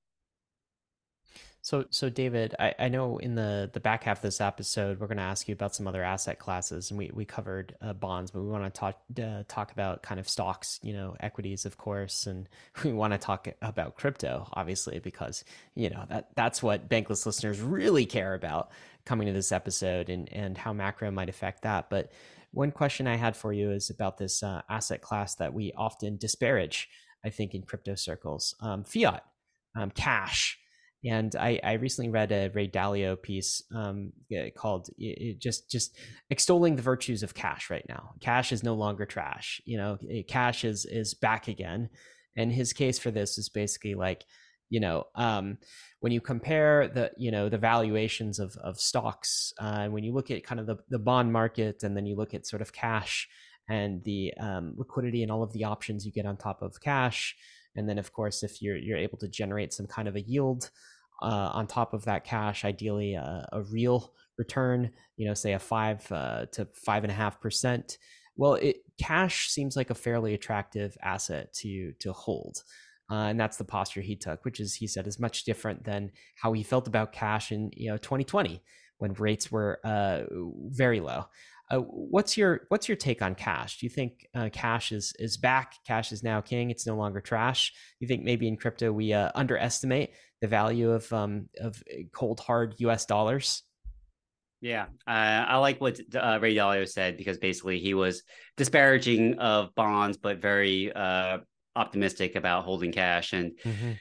[SPEAKER 1] So, so David, I, I know in the the back half of this episode, we're going to ask you about some other asset classes, and we we covered uh, bonds, but we want to talk uh, talk about kind of stocks, you know, equities, of course, and we want to talk about crypto, obviously, because you know that that's what bankless listeners really care about coming to this episode, and and how macro might affect that, but one question I had for you is about this uh, asset class that we often disparage, I think, in crypto circles um, fiat, um, cash. And I, I, recently read a Ray Dalio piece um, called just just extolling the virtues of cash right now. Cash is no longer trash. You know, cash is is back again. And his case for this is basically like, you know, um, when you compare the you know the valuations of of stocks, uh, when you look at kind of the, the bond market, and then you look at sort of cash and the um, liquidity and all of the options you get on top of cash, and then of course if you're you're able to generate some kind of a yield uh, on top of that cash, ideally a, a, real return, you know, say a five uh, to five and a half percent. Well, it cash seems like a fairly attractive asset to to hold. Uh, and that's the posture he took, which is he said is much different than how he felt about cash in you know 2020 when rates were uh, very low. Uh, what's your what's your take on cash? Do you think uh, cash is is back? Cash is now king. It's no longer trash. You think maybe in crypto we uh, underestimate the value of um, of cold hard U.S. dollars?
[SPEAKER 3] Yeah, uh, I like what uh, Ray Dalio said because basically he was disparaging of bonds, but very uh, optimistic about holding cash and mm-hmm.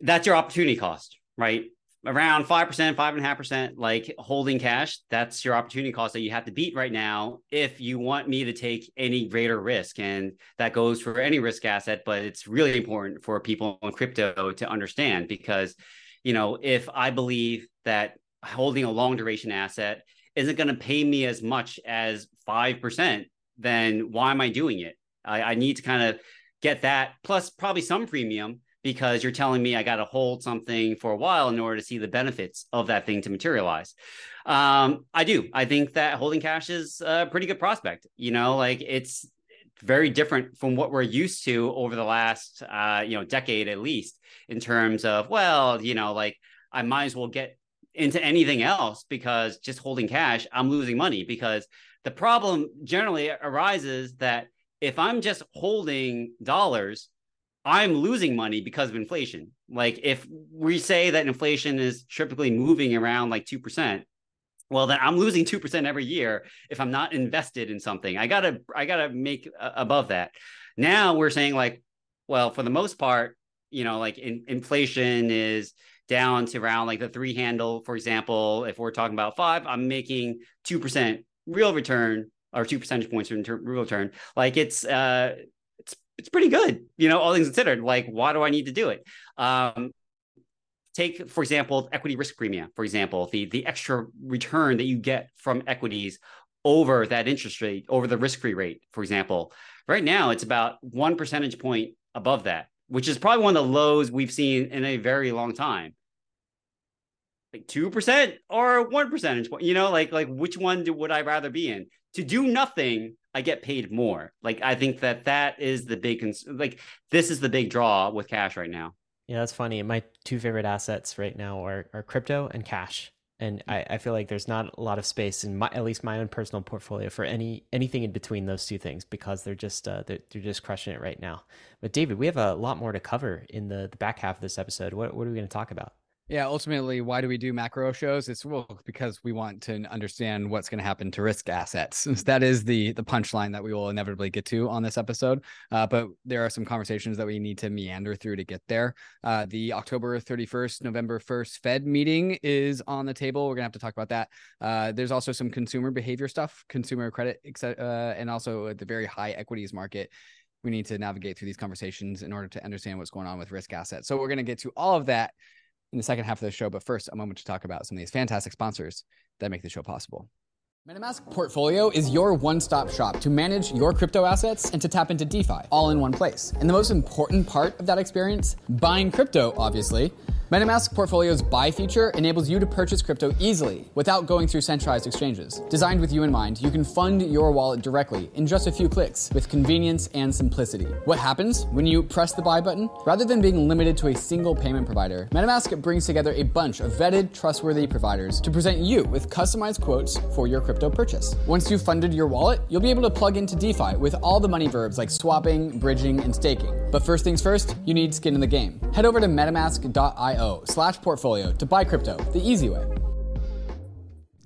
[SPEAKER 3] that's your opportunity cost right around 5% 5.5% like holding cash that's your opportunity cost that you have to beat right now if you want me to take any greater risk and that goes for any risk asset but it's really important for people in crypto to understand because you know if i believe that holding a long duration asset isn't going to pay me as much as 5%, then why am I doing it? I, I need to kind of get that plus probably some premium because you're telling me I got to hold something for a while in order to see the benefits of that thing to materialize. Um, I do. I think that holding cash is a pretty good prospect. You know, like it's very different from what we're used to over the last, uh, you know, decade at least in terms of, well, you know, like I might as well get into anything else because just holding cash, I'm losing money because the problem generally arises that if I'm just holding dollars, I'm losing money because of inflation. Like if we say that inflation is typically moving around like 2%, well then I'm losing 2% every year if I'm not invested in something. I got to I got to make uh, above that. Now we're saying like well for the most part, you know, like in, inflation is down to around like the three handle for example, if we're talking about 5, I'm making 2% real return or 2 percentage points in real return. Like it's uh it's it's pretty good, you know, all things considered. Like, why do I need to do it? Um, take, for example, equity risk premium, for example, the the extra return that you get from equities over that interest rate, over the risk-free rate, for example. Right now, it's about one percentage point above that, which is probably one of the lows we've seen in a very long time. Like two percent or one percentage point, you know, like like which one do, would I rather be in? To do nothing I get paid more. Like I think that that is the big cons- like this is the big draw with cash right now.
[SPEAKER 1] Yeah, that's funny. My two favorite assets right now are, are crypto and cash. And I, I feel like there's not a lot of space in my at least my own personal portfolio for any anything in between those two things because they're just uh, they're, they're just crushing it right now. But David, we have a lot more to cover in the, the back half of this episode. What what are we going to talk about?
[SPEAKER 2] Yeah, ultimately, why do we do macro shows? It's well because we want to understand what's going to happen to risk assets. that is the the punchline that we will inevitably get to on this episode. Uh, but there are some conversations that we need to meander through to get there. Uh, the October 31st, November 1st Fed meeting is on the table. We're gonna have to talk about that. Uh, there's also some consumer behavior stuff, consumer credit, uh, and also the very high equities market we need to navigate through these conversations in order to understand what's going on with risk assets. So we're going to get to all of that in the second half of the show. But first, a moment to talk about some of these fantastic sponsors that make the show possible. MetaMask Portfolio is your one stop shop to manage your crypto assets and to tap into DeFi all in one place. And the most important part of that experience, buying crypto, obviously MetaMask Portfolio's buy feature enables you to purchase crypto easily without going through centralized exchanges. Designed with you in mind, you can fund your wallet directly in just a few clicks with convenience and simplicity. What happens when you press the buy button? Rather than being limited to a single payment provider, MetaMask brings together a bunch of vetted, trustworthy providers to present you with customized quotes for your crypto purchase. Once you've funded your wallet, you'll be able to plug into DeFi with all the money verbs like swapping, bridging, and staking. But first things first, you need skin in the game. Head over to metamask.io slash portfolio to buy crypto the easy way.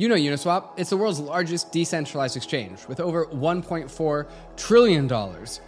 [SPEAKER 2] You know Uniswap, it's the world's largest decentralized exchange with over $1.4 trillion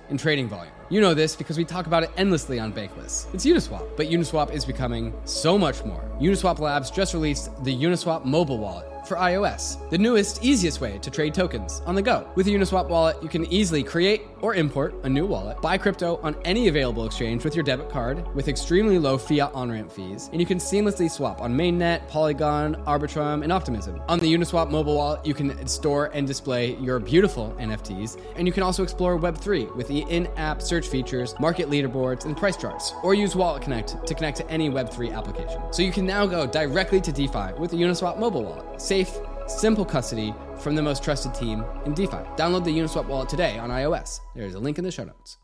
[SPEAKER 2] in trading volume. You know this because we talk about it endlessly on Bankless. It's Uniswap, but Uniswap is becoming so much more. Uniswap Labs just released the Uniswap mobile wallet for iOS, the newest, easiest way to trade tokens on the go. With a Uniswap wallet, you can easily create or import a new wallet, buy crypto on any available exchange with your debit card with extremely low fiat on ramp fees, and you can seamlessly swap on Mainnet, Polygon, Arbitrum, and Optimism. On the Uniswap mobile wallet, you can store and display your beautiful NFTs, and you can also explore Web3 with the in app search features, market leaderboards, and price charts, or use Wallet Connect to connect to any Web3 application. So you can now go directly to DeFi with the Uniswap mobile wallet safe, simple custody from the most trusted team in DeFi. Download the Uniswap wallet today on iOS. There's a link in the show notes.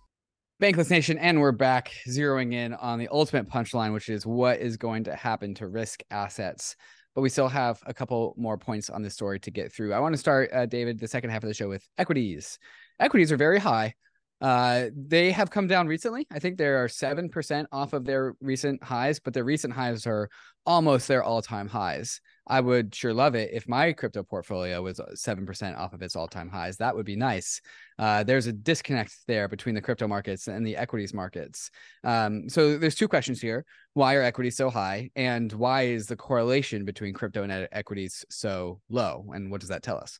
[SPEAKER 2] Bankless Nation, and we're back zeroing in on the ultimate punchline, which is what is going to happen to risk assets. But we still have a couple more points on this story to get through. I want to start, uh, David, the second half of the show with equities. Equities are very high. Uh, they have come down recently. I think they are 7% off of their recent highs, but their recent highs are almost their all time highs. I would sure love it if my crypto portfolio was 7% off of its all time highs. That would be nice. Uh, there's a disconnect there between the crypto markets and the equities markets. Um, so there's two questions here. Why are equities so high? And why is the correlation between crypto and equities so low? And what does that tell us?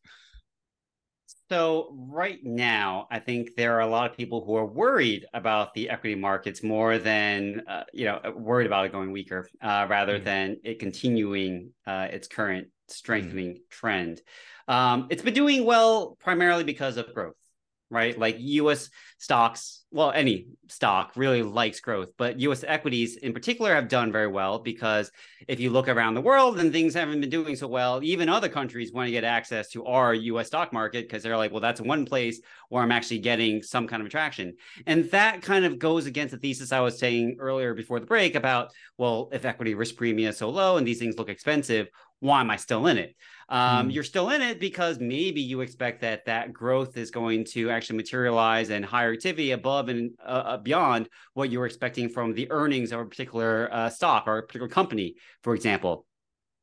[SPEAKER 3] So right now, I think there are a lot of people who are worried about the equity markets more than uh, you know worried about it going weaker, uh, rather mm-hmm. than it continuing uh, its current strengthening mm-hmm. trend. Um, it's been doing well primarily because of growth right? Like US stocks, well, any stock really likes growth, but US equities in particular have done very well because if you look around the world and things haven't been doing so well, even other countries want to get access to our US stock market because they're like, well, that's one place where I'm actually getting some kind of attraction. And that kind of goes against the thesis I was saying earlier before the break about, well, if equity risk premium is so low and these things look expensive, why am I still in it? Um, mm. You're still in it because maybe you expect that that growth is going to actually materialize and higher activity above and uh, uh, beyond what you were expecting from the earnings of a particular uh, stock or a particular company, for example.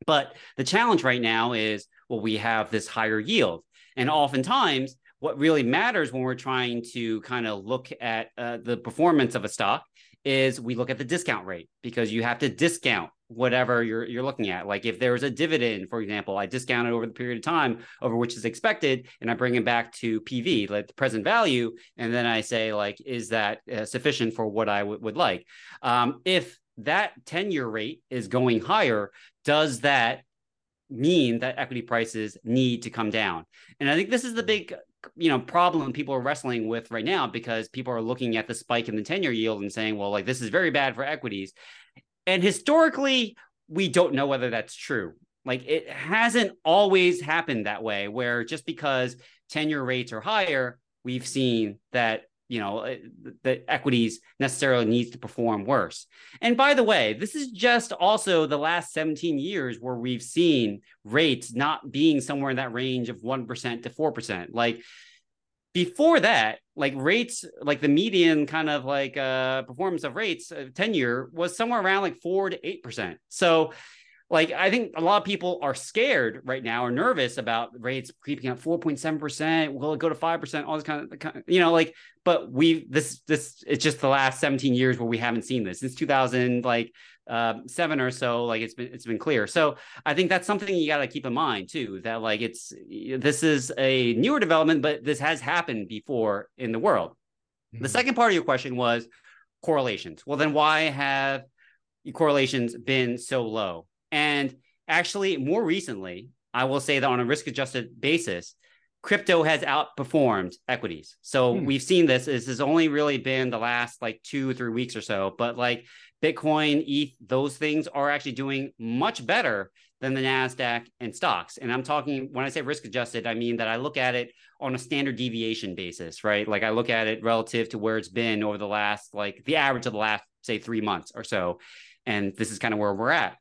[SPEAKER 3] But the challenge right now is well, we have this higher yield. And oftentimes, what really matters when we're trying to kind of look at uh, the performance of a stock is we look at the discount rate because you have to discount whatever you're you're looking at. Like if there's a dividend, for example, I discount it over the period of time over which is expected, and I bring it back to PV, like the present value, and then I say like, is that uh, sufficient for what I w- would like? Um, if that 10 year rate is going higher, does that mean that equity prices need to come down? And I think this is the big you know problem people are wrestling with right now because people are looking at the spike in the 10 year yield and saying well like this is very bad for equities and historically, we don't know whether that's true. Like it hasn't always happened that way, where just because tenure rates are higher, we've seen that you know uh, the equities necessarily needs to perform worse and by the way this is just also the last 17 years where we've seen rates not being somewhere in that range of 1% to 4% like before that, like rates, like the median kind of like uh, performance of rates, uh, 10 year was somewhere around like four to 8%. So, like, I think a lot of people are scared right now or nervous about rates creeping up 4.7%. Will it go to 5%? All this kind of, you know, like, but we, this, this, it's just the last 17 years where we haven't seen this since 2000, like, uh, seven or so like it's been it's been clear so i think that's something you got to keep in mind too that like it's this is a newer development but this has happened before in the world mm-hmm. the second part of your question was correlations well then why have correlations been so low and actually more recently i will say that on a risk adjusted basis crypto has outperformed equities. So hmm. we've seen this. This has only really been the last like two or three weeks or so. But like Bitcoin, ETH, those things are actually doing much better than the NASDAQ and stocks. And I'm talking, when I say risk adjusted, I mean that I look at it on a standard deviation basis, right? Like I look at it relative to where it's been over the last, like the average of the last, say, three months or so. And this is kind of where we're at.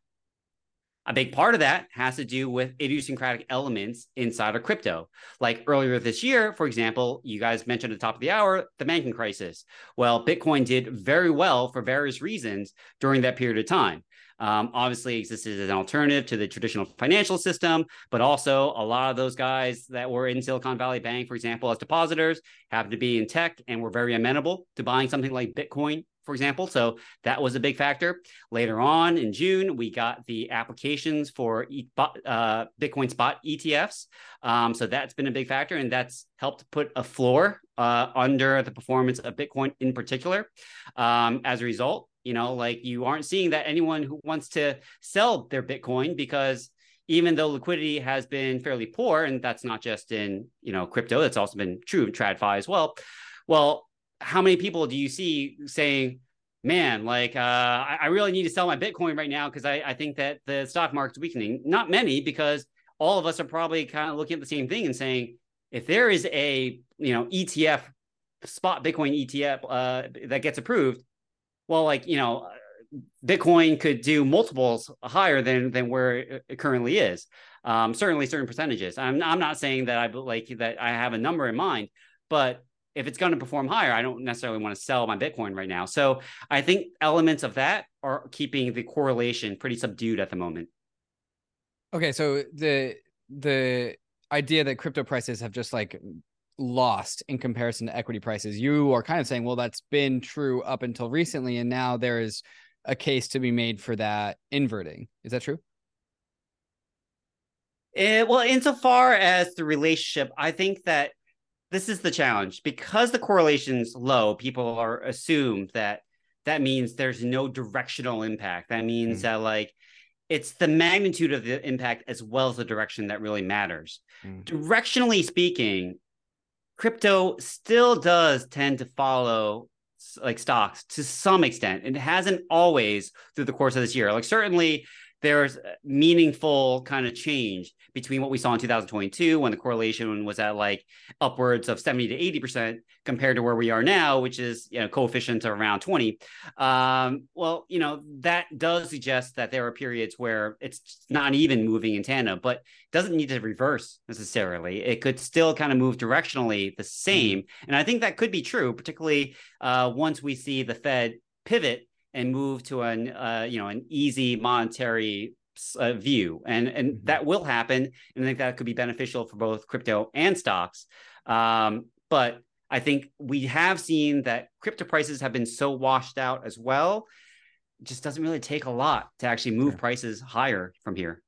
[SPEAKER 3] A big part of that has to do with idiosyncratic elements inside of crypto. Like earlier this year, for example, you guys mentioned at the top of the hour the banking crisis. Well, Bitcoin did very well for various reasons during that period of time. Um, obviously existed as an alternative to the traditional financial system, but also a lot of those guys that were in Silicon Valley Bank, for example, as depositors, happened to be in tech and were very amenable to buying something like Bitcoin for example. So that was a big factor. Later on in June, we got the applications for uh, Bitcoin spot ETFs. Um, so that's been a big factor, and that's helped put a floor uh, under the performance of Bitcoin in particular. Um, as a result, you know, like you aren't seeing that anyone who wants to sell their Bitcoin because even though liquidity has been fairly poor, and that's not just in you know crypto, that's also been true in TradFi as well. Well, how many people do you see saying, man, like uh, I, really need to sell my Bitcoin right now because I, I think that the stock market's weakening? Not many, because all of us are probably kind of looking at the same thing and saying, if there is a you know ETF spot Bitcoin ETF uh, that gets approved, well, like you know, Bitcoin could do multiples higher than than where it currently is. Um, certainly, certain percentages. I'm I'm not saying that I like that I have a number in mind, but if it's going to perform higher, I don't necessarily want to sell my Bitcoin right now. So I think elements of that are keeping the correlation pretty subdued at the moment.
[SPEAKER 2] Okay, so the the idea that crypto prices have just like lost in comparison to equity prices, you are kind of saying, well, that's been true up until recently, and now there is a case to be made for that inverting. Is that true?
[SPEAKER 3] It, eh, well, insofar as the relationship, I think that this is the challenge because the correlation's low. People are assumed that that means there's no directional impact. That means mm. that like it's the magnitude of the impact as well as the direction that really matters. Mm. Directionally speaking, crypto still does tend to follow like stocks to some extent. It hasn't always through the course of this year. Like certainly there's meaningful kind of change between what we saw in 2022 when the correlation was at like upwards of 70 to 80 percent compared to where we are now which is you know coefficient of around 20 um, well you know that does suggest that there are periods where it's not even moving in tandem but doesn't need to reverse necessarily it could still kind of move directionally the mm-hmm. same and i think that could be true particularly uh, once we see the fed pivot and move to an uh, you know an easy monetary uh, view, and and mm-hmm. that will happen. And I think that could be beneficial for both crypto and stocks. Um, but I think we have seen that crypto prices have been so washed out as well. It just doesn't really take a lot to actually move sure. prices higher from here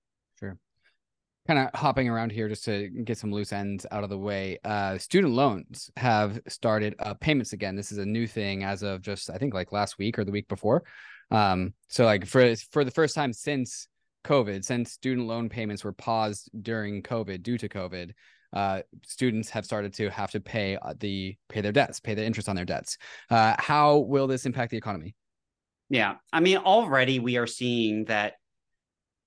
[SPEAKER 2] kind of hopping around here just to get some loose ends out of the way. Uh, student loans have started uh, payments again. This is a new thing as of just I think like last week or the week before. Um, so like for for the first time since COVID, since student loan payments were paused during COVID due to COVID, uh, students have started to have to pay uh, the pay their debts, pay the interest on their debts. Uh, how will this impact the economy?
[SPEAKER 3] Yeah, I mean, already we are seeing that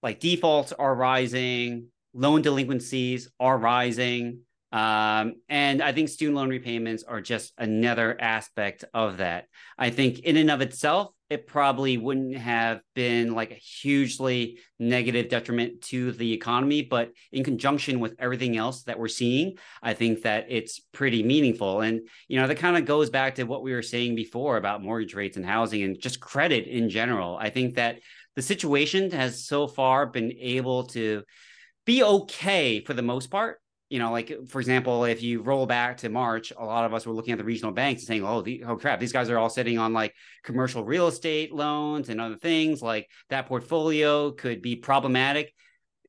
[SPEAKER 3] like defaults are rising loan delinquencies are rising. Um, and I think student loan repayments are just another aspect of that. I think in and of itself, it probably wouldn't have been like a hugely negative detriment to the economy, but in conjunction with everything else that we're seeing, I think that it's pretty meaningful. And, you know, that kind of goes back to what we were saying before about mortgage rates and housing and just credit in general. I think that the situation has so far been able to be okay for the most part. You know, like for example, if you roll back to March, a lot of us were looking at the regional banks and saying, "Oh, the, oh crap, these guys are all sitting on like commercial real estate loans and other things. Like that portfolio could be problematic."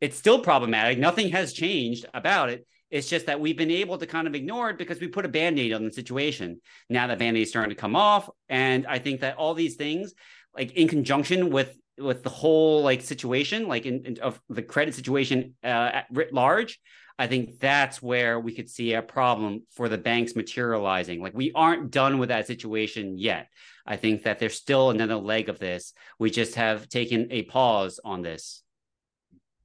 [SPEAKER 3] It's still problematic. Nothing has changed about it. It's just that we've been able to kind of ignore it because we put a band-aid on the situation. Now that band-aid is starting to come off. And I think that all these things, like in conjunction with with the whole like situation, like in, in of the credit situation uh, at writ large, I think that's where we could see a problem for the banks materializing. Like we aren't done with that situation yet. I think that there's still another leg of this. We just have taken a pause on this.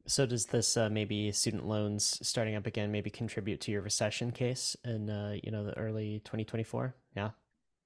[SPEAKER 1] So does this uh, maybe student loans starting up again maybe contribute to your recession case in uh, you know the early 2024? Yeah.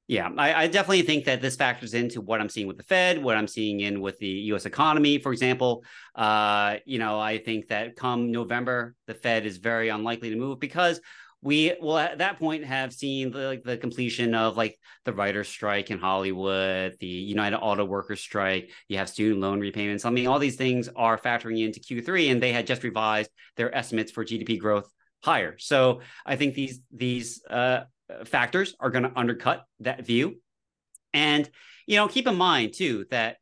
[SPEAKER 3] Yeah, I, I, definitely think that this factors into what I'm seeing with the Fed, what I'm seeing in with the U.S. economy, for example. Uh, you know, I think that come November, the Fed is very unlikely to move because we will at that point have seen the, like, the completion of like the writer's strike in Hollywood, the United Auto Workers strike. You have student loan repayments. I mean, all these things are factoring into Q3, and they had just revised their estimates for GDP growth higher. So I think these these uh, factors are going to undercut that view. And, you know, keep in mind too that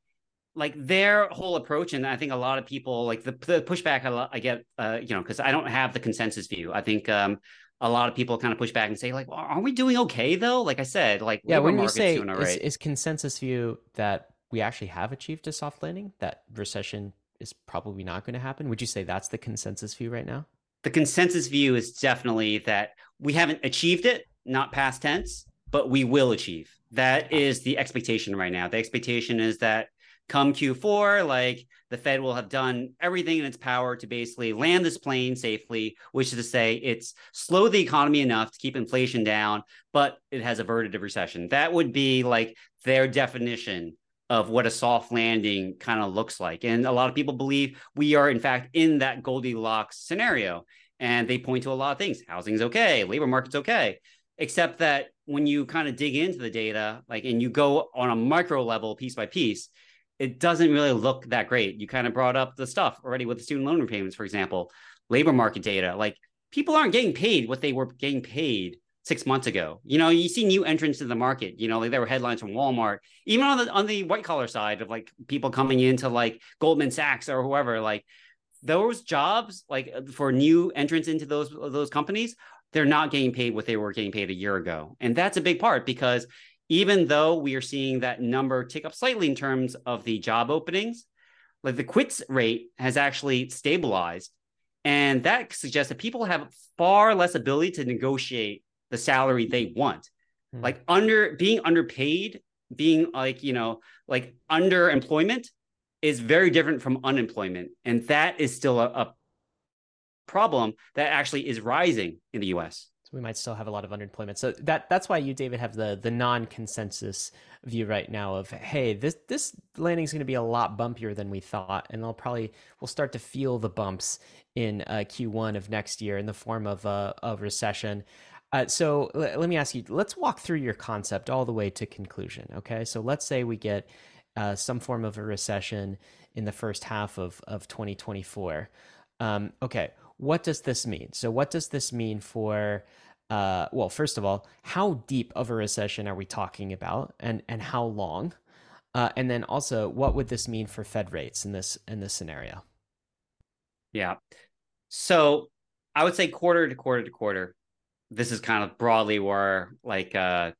[SPEAKER 3] like their whole approach, and I think a lot of people like the, the pushback I, I get, uh, you know, because I don't have the consensus view. I think um, a lot of people kind of push back and say like, well, "Are we doing okay though?" Like I said, like
[SPEAKER 1] yeah, when you say is, is consensus view that we actually have achieved a soft landing, that recession is probably not going to happen. Would you say that's the consensus view right now?
[SPEAKER 3] The consensus view is definitely that we haven't achieved it, not past tense, but we will achieve. That is the expectation right now. The expectation is that come Q4, like the Fed will have done everything in its power to basically land this plane safely, which is to say it's slowed the economy enough to keep inflation down, but it has averted a recession. That would be like their definition of what a soft landing kind of looks like. And a lot of people believe we are, in fact, in that Goldilocks scenario. And they point to a lot of things. Housing's okay, labor market's okay. Except that when you kind of dig into the data, like, and you go on a micro level, piece by piece, it doesn't really look that great. You kind of brought up the stuff already with the student loan repayments, for example, labor market data. Like, people aren't getting paid what they were getting paid six months ago. You know, you see new entrants to the market. You know, like there were headlines from Walmart, even on the on the white collar side of like people coming into like Goldman Sachs or whoever. Like those jobs, like for new entrants into those those companies, they're not getting paid what they were getting paid a year ago, and that's a big part because even though we are seeing that number tick up slightly in terms of the job openings, like the quits rate has actually stabilized. And that suggests that people have far less ability to negotiate the salary they want. Hmm. Like under being underpaid, being like, you know, like underemployment is very different from unemployment. And that is still a, a problem that actually is rising in the US.
[SPEAKER 1] So we might still have a lot of unemployment. So that that's why you, David, have the the non-consensus view right now of hey, this this landing is going to be a lot bumpier than we thought, and they'll probably we'll start to feel the bumps in uh, Q1 of next year in the form of a, a recession. Uh, so l- let me ask you. Let's walk through your concept all the way to conclusion. Okay, so let's say we get uh, some form of a recession in the first half of of 2024. Um, okay, what does this mean? So what does this mean for? Uh, well, first of all, how deep of a recession are we talking about, and and how long? Uh, and then also, what would this mean for Fed rates in this in this scenario?
[SPEAKER 3] Yeah. So I would say quarter to quarter to quarter this is kind of broadly where like uh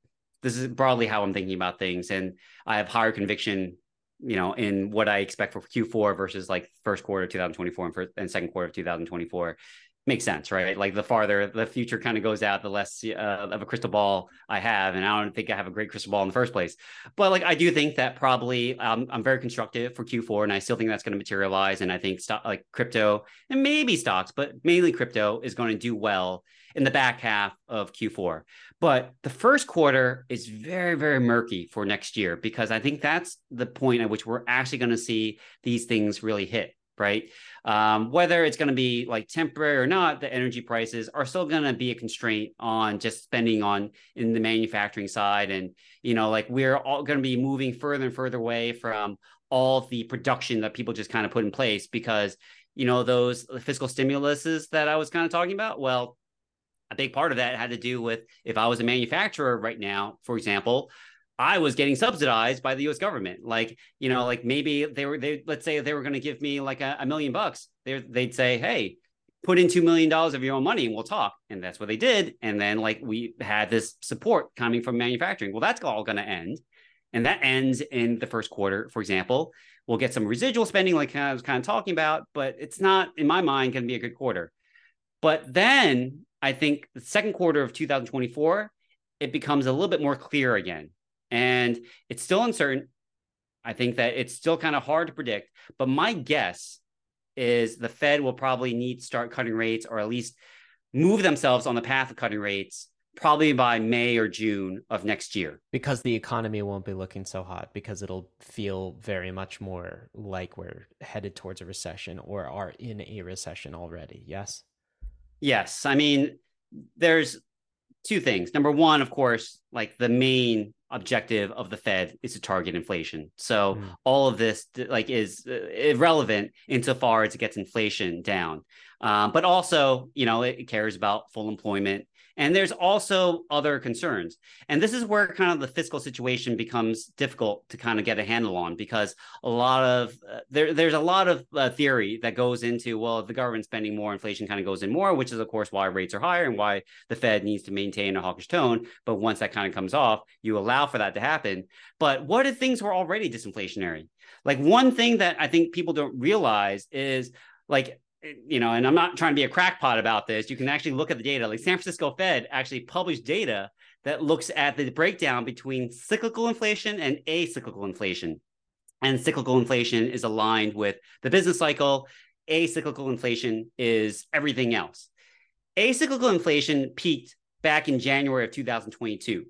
[SPEAKER 3] this is broadly how I'm thinking about things and I have higher conviction you know in what I expect for Q4 versus like first quarter 2024 and, first, and second quarter of 2024 makes sense, right? Like the farther the future kind of goes out, the less uh, of a crystal ball I have, and I don't think I have a great crystal ball in the first place. But like I do think that probably um, I'm very constructive for Q4, and I still think that's going to materialize. And I think stock like crypto and maybe stocks, but mainly crypto is going to do well in the back half of Q4. But the first quarter is very, very murky for next year because I think that's the point at which we're actually going to see these things really hit right? Um, whether it's going to be like temporary or not, the energy prices are still going to be a constraint on just spending on in the manufacturing side. And, you know, like we're all going to be moving further and further away from all the production that people just kind of put in place because, you know, those fiscal stimuluses that I was kind of talking about, well, a big part of that had to do with if I was a manufacturer right now, for example, I was getting subsidized by the U.S. government. Like, you know, like maybe they were they let's say they were going to give me like a, a million bucks. They they'd say, hey, put in two million dollars of your own money and we'll talk. And that's what they did. And then like we had this support coming from manufacturing. Well, that's all going to end, and that ends in the first quarter, for example. We'll get some residual spending, like I was kind of talking about, but it's not in my mind going to be a good quarter. But then I think the second quarter of 2024, it becomes a little bit more clear again and it's still uncertain. I think that it's still kind of hard to predict, but my guess is the Fed will probably need to start cutting rates or at least move themselves on the path of cutting rates probably by May or June of next year.
[SPEAKER 1] Because the economy won't be looking so hot, because it'll feel very much more like we're headed towards a recession or are in a recession already. Yes?
[SPEAKER 3] Yes. I mean, there's two things. Number one, of course, like the main objective of the Fed is to target inflation. So mm. all of this like is uh, irrelevant insofar as it gets inflation down. Um, but also, you know, it cares about full employment and there's also other concerns. And this is where kind of the fiscal situation becomes difficult to kind of get a handle on because a lot of uh, there, there's a lot of uh, theory that goes into, well, if the government spending more, inflation kind of goes in more, which is, of course, why rates are higher and why the Fed needs to maintain a hawkish tone. But once that kind of comes off, you allow for that to happen. But what if things were already disinflationary? Like one thing that I think people don't realize is like you know, and I'm not trying to be a crackpot about this. You can actually look at the data. Like San Francisco Fed actually published data that looks at the breakdown between cyclical inflation and acyclical inflation. and cyclical inflation is aligned with the business cycle. Acyclical inflation is everything else. Acyclical inflation peaked back in January of 2022.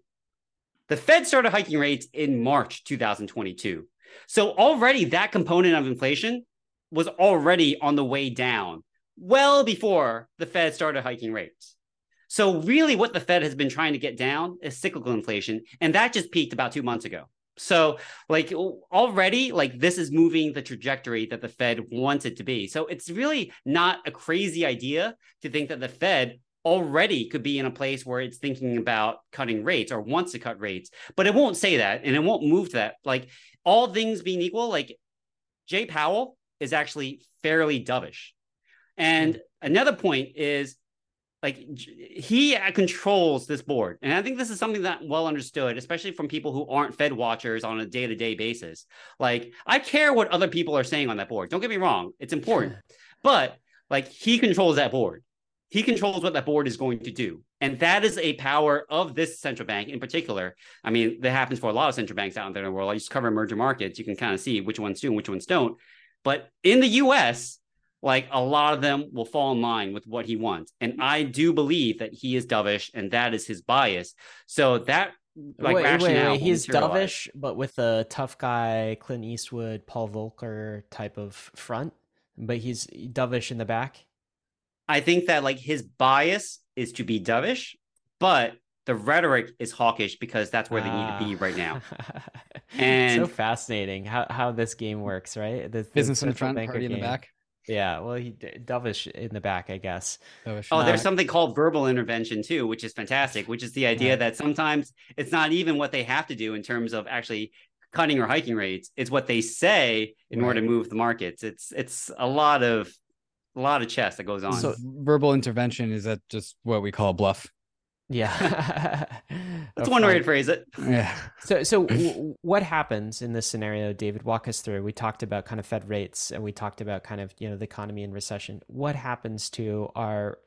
[SPEAKER 3] The Fed started hiking rates in March 2022. So already that component of inflation was already on the way down well before the Fed started hiking rates. So really what the Fed has been trying to get down is cyclical inflation and that just peaked about 2 months ago. So like already like this is moving the trajectory that the Fed wants it to be. So it's really not a crazy idea to think that the Fed already could be in a place where it's thinking about cutting rates or wants to cut rates, but it won't say that and it won't move to that. Like all things being equal, like Jay Powell is actually fairly dovish. And another point is like he controls this board. And i think this is something that well understood especially from people who aren't fed watchers on a day-to-day basis. Like i care what other people are saying on that board. Don't get me wrong. It's important. But like he controls that board. He controls what that board is going to do. And that is a power of this central bank in particular. I mean that happens for a lot of central banks out there in the world. I just cover emerging markets. You can kind of see which ones do and which ones don't but in the us like a lot of them will fall in line with what he wants. And I do believe that he is dovish and that is his bias. So that like wait, rationale. Wait, wait.
[SPEAKER 1] He's dovish, but with a tough guy, Clint Eastwood, Paul Volcker type of front, but he's dovish in the back.
[SPEAKER 3] I think that like his bias is to be dovish, but the rhetoric is hawkish because that's where they need to be right now.
[SPEAKER 1] and so fascinating how, how this game works, right?
[SPEAKER 2] The, the business in the front, party game. in the back.
[SPEAKER 1] Yeah, well, he dovish in the back, I guess.
[SPEAKER 3] Dovish oh, there's something called verbal intervention too, which is fantastic. Which is the idea yeah. that sometimes it's not even what they have to do in terms of actually cutting or hiking rates; it's what they say in right. order to move the markets. It's it's a lot of a lot of chess that goes on.
[SPEAKER 2] So, verbal intervention is that just what we call bluff?
[SPEAKER 1] Yeah.
[SPEAKER 3] That's one way to phrase it.
[SPEAKER 2] Yeah.
[SPEAKER 1] So, so w- what happens in this scenario, David? Walk us through. We talked about kind of Fed rates and we talked about kind of, you know, the economy and recession. What happens to our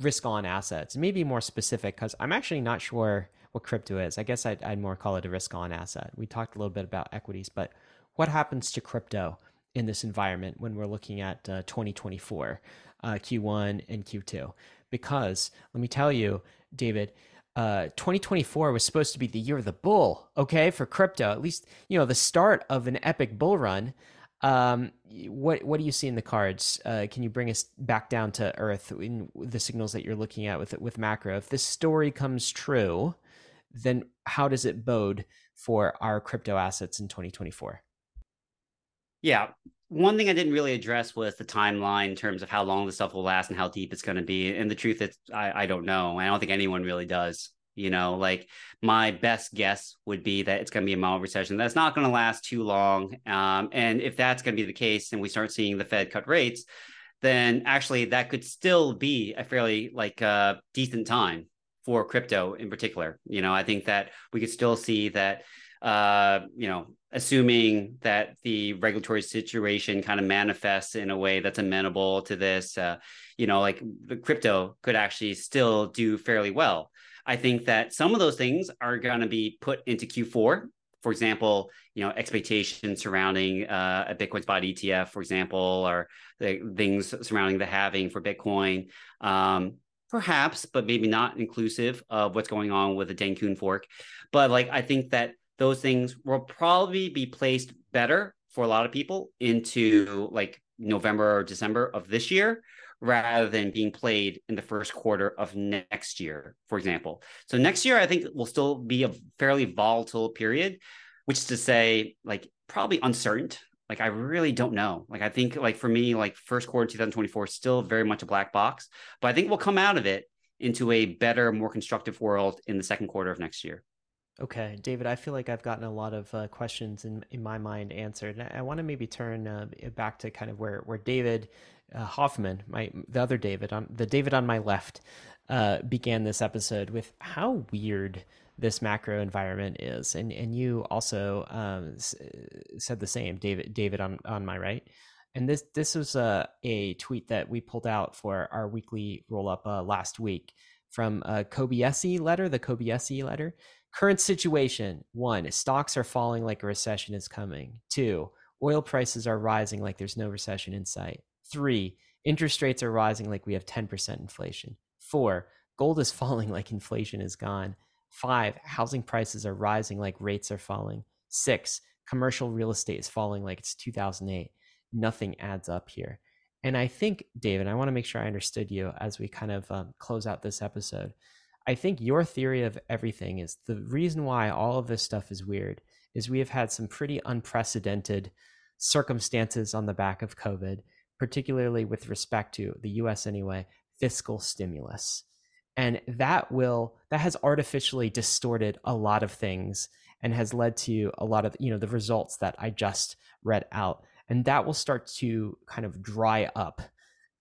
[SPEAKER 1] risk on assets? Maybe more specific, because I'm actually not sure what crypto is. I guess I'd, I'd more call it a risk on asset. We talked a little bit about equities, but what happens to crypto in this environment when we're looking at uh, 2024, uh, Q1 and Q2? Because let me tell you, David, uh, 2024 was supposed to be the year of the bull, okay, for crypto. At least you know the start of an epic bull run. Um, what what do you see in the cards? Uh, can you bring us back down to earth in the signals that you're looking at with with macro? If this story comes true, then how does it bode for our crypto assets in 2024?
[SPEAKER 3] Yeah, one thing I didn't really address was the timeline in terms of how long the stuff will last and how deep it's going to be. And the truth is, I, I don't know. I don't think anyone really does. You know, like my best guess would be that it's going to be a mild recession that's not going to last too long. Um, and if that's going to be the case, and we start seeing the Fed cut rates, then actually that could still be a fairly like uh, decent time for crypto in particular. You know, I think that we could still see that uh, you know, assuming that the regulatory situation kind of manifests in a way that's amenable to this, uh, you know, like the crypto could actually still do fairly well. I think that some of those things are going to be put into Q4. For example, you know, expectations surrounding uh, a Bitcoin spot ETF, for example, or the things surrounding the halving for Bitcoin. Um, perhaps, but maybe not inclusive of what's going on with the Dencun fork. But like, I think that those things will probably be placed better for a lot of people into like November or December of this year rather than being played in the first quarter of next year, for example. So next year, I think will still be a fairly volatile period, which is to say, like probably uncertain. Like I really don't know. Like I think like for me, like first quarter 2024 is still very much a black box, but I think we'll come out of it into a better, more constructive world in the second quarter of next year.
[SPEAKER 1] Okay, David, I feel like I've gotten a lot of uh, questions in, in my mind answered. I, I want to maybe turn uh, back to kind of where, where David uh, Hoffman, my the other David on the David on my left, uh, began this episode with how weird this macro environment is, and and you also um, said the same, David David on on my right. And this this was a, a tweet that we pulled out for our weekly roll up uh, last week from a Kobeissi letter, the Kobeissi letter Current situation one, stocks are falling like a recession is coming. Two, oil prices are rising like there's no recession in sight. Three, interest rates are rising like we have 10% inflation. Four, gold is falling like inflation is gone. Five, housing prices are rising like rates are falling. Six, commercial real estate is falling like it's 2008. Nothing adds up here. And I think, David, I want to make sure I understood you as we kind of um, close out this episode. I think your theory of everything is the reason why all of this stuff is weird is we have had some pretty unprecedented circumstances on the back of COVID, particularly with respect to the US anyway, fiscal stimulus. And that will that has artificially distorted a lot of things and has led to a lot of you know the results that I just read out. And that will start to kind of dry up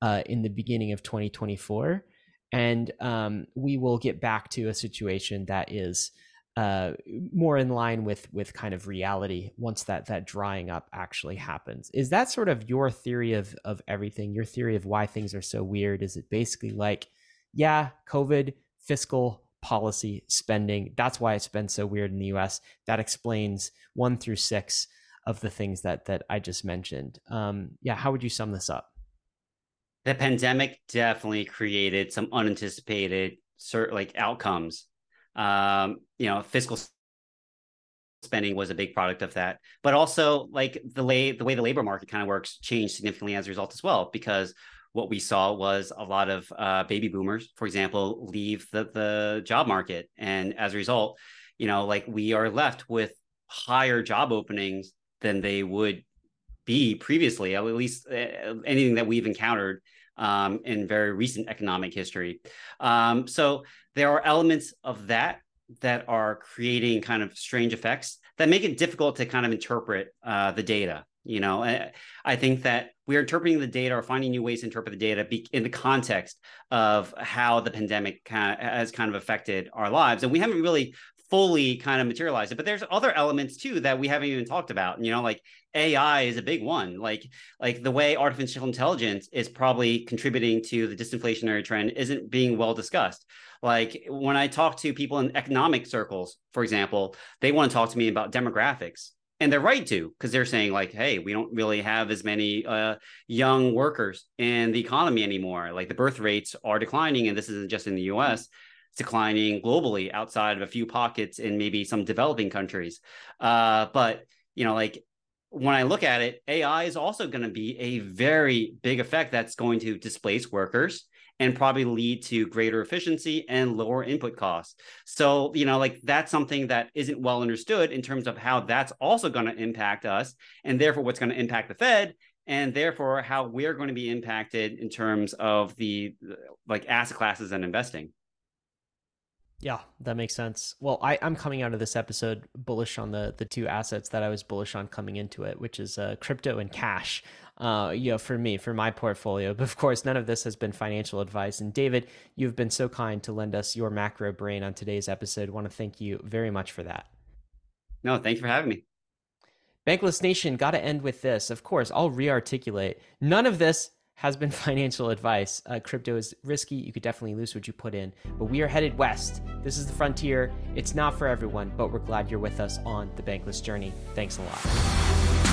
[SPEAKER 1] uh, in the beginning of 2024 and um, we will get back to a situation that is uh, more in line with with kind of reality once that that drying up actually happens. Is that sort of your theory of of everything? Your theory of why things are so weird? Is it basically like, yeah, COVID, fiscal policy, spending. That's why it's been so weird in the U.S. That explains one through six of the things that that I just mentioned. Um, yeah, how would you sum this up?
[SPEAKER 3] The pandemic definitely created some unanticipated certain like outcomes. Um, you know, fiscal spending was a big product of that, but also like the way the way the labor market kind of works changed significantly as a result as well because what we saw was a lot of uh, baby boomers, for example, leave the the job market, and as a result, you know, like we are left with higher job openings than they would be previously, at least uh, anything that we've encountered um, in very recent economic history. Um, so there are elements of that that are creating kind of strange effects that make it difficult to kind of interpret uh, the data. You know, I, think that we are interpreting the data or finding new ways to interpret the data in the context of how the pandemic has kind of affected our lives, and we haven't really fully kind of materialize it. But there's other elements too that we haven't even talked about. You know, like AI is a big one. Like like the way artificial intelligence is probably contributing to the disinflationary trend isn't being well discussed. Like when I talk to people in economic circles, for example, they want to talk to me about demographics. And they're right to, because they're saying like, "Hey, we don't really have as many uh, young workers in the economy anymore. Like the birth rates are declining, and this isn't just in the U.S declining globally outside of a few pockets in maybe some developing countries. Uh, but you know, like when I look at it, AI is also going to be a very big effect that's going to displace workers and probably lead to greater efficiency and lower input costs. So, you know, like that's something that isn't well understood in terms of how that's also going to impact us and therefore what's going to impact the Fed and therefore how we're going to be impacted in terms of the like asset classes and investing.
[SPEAKER 1] Yeah, that makes sense. Well, I, I'm coming out of this episode bullish on the the two assets that I was bullish on coming into it, which is uh, crypto and cash. Uh, you know, for me, for my portfolio. But of course, none of this has been financial advice. And David, you've been so kind to lend us your macro brain on today's episode. I want to thank you very much for that.
[SPEAKER 3] No, thank you for having me.
[SPEAKER 1] Bankless Nation, got to end with this. Of course, I'll re-articulate. None of this has been financial advice. Uh, crypto is risky. You could definitely lose what you put in, but we are headed west. This is the frontier. It's not for everyone, but we're glad you're with us on the bankless journey. Thanks a lot.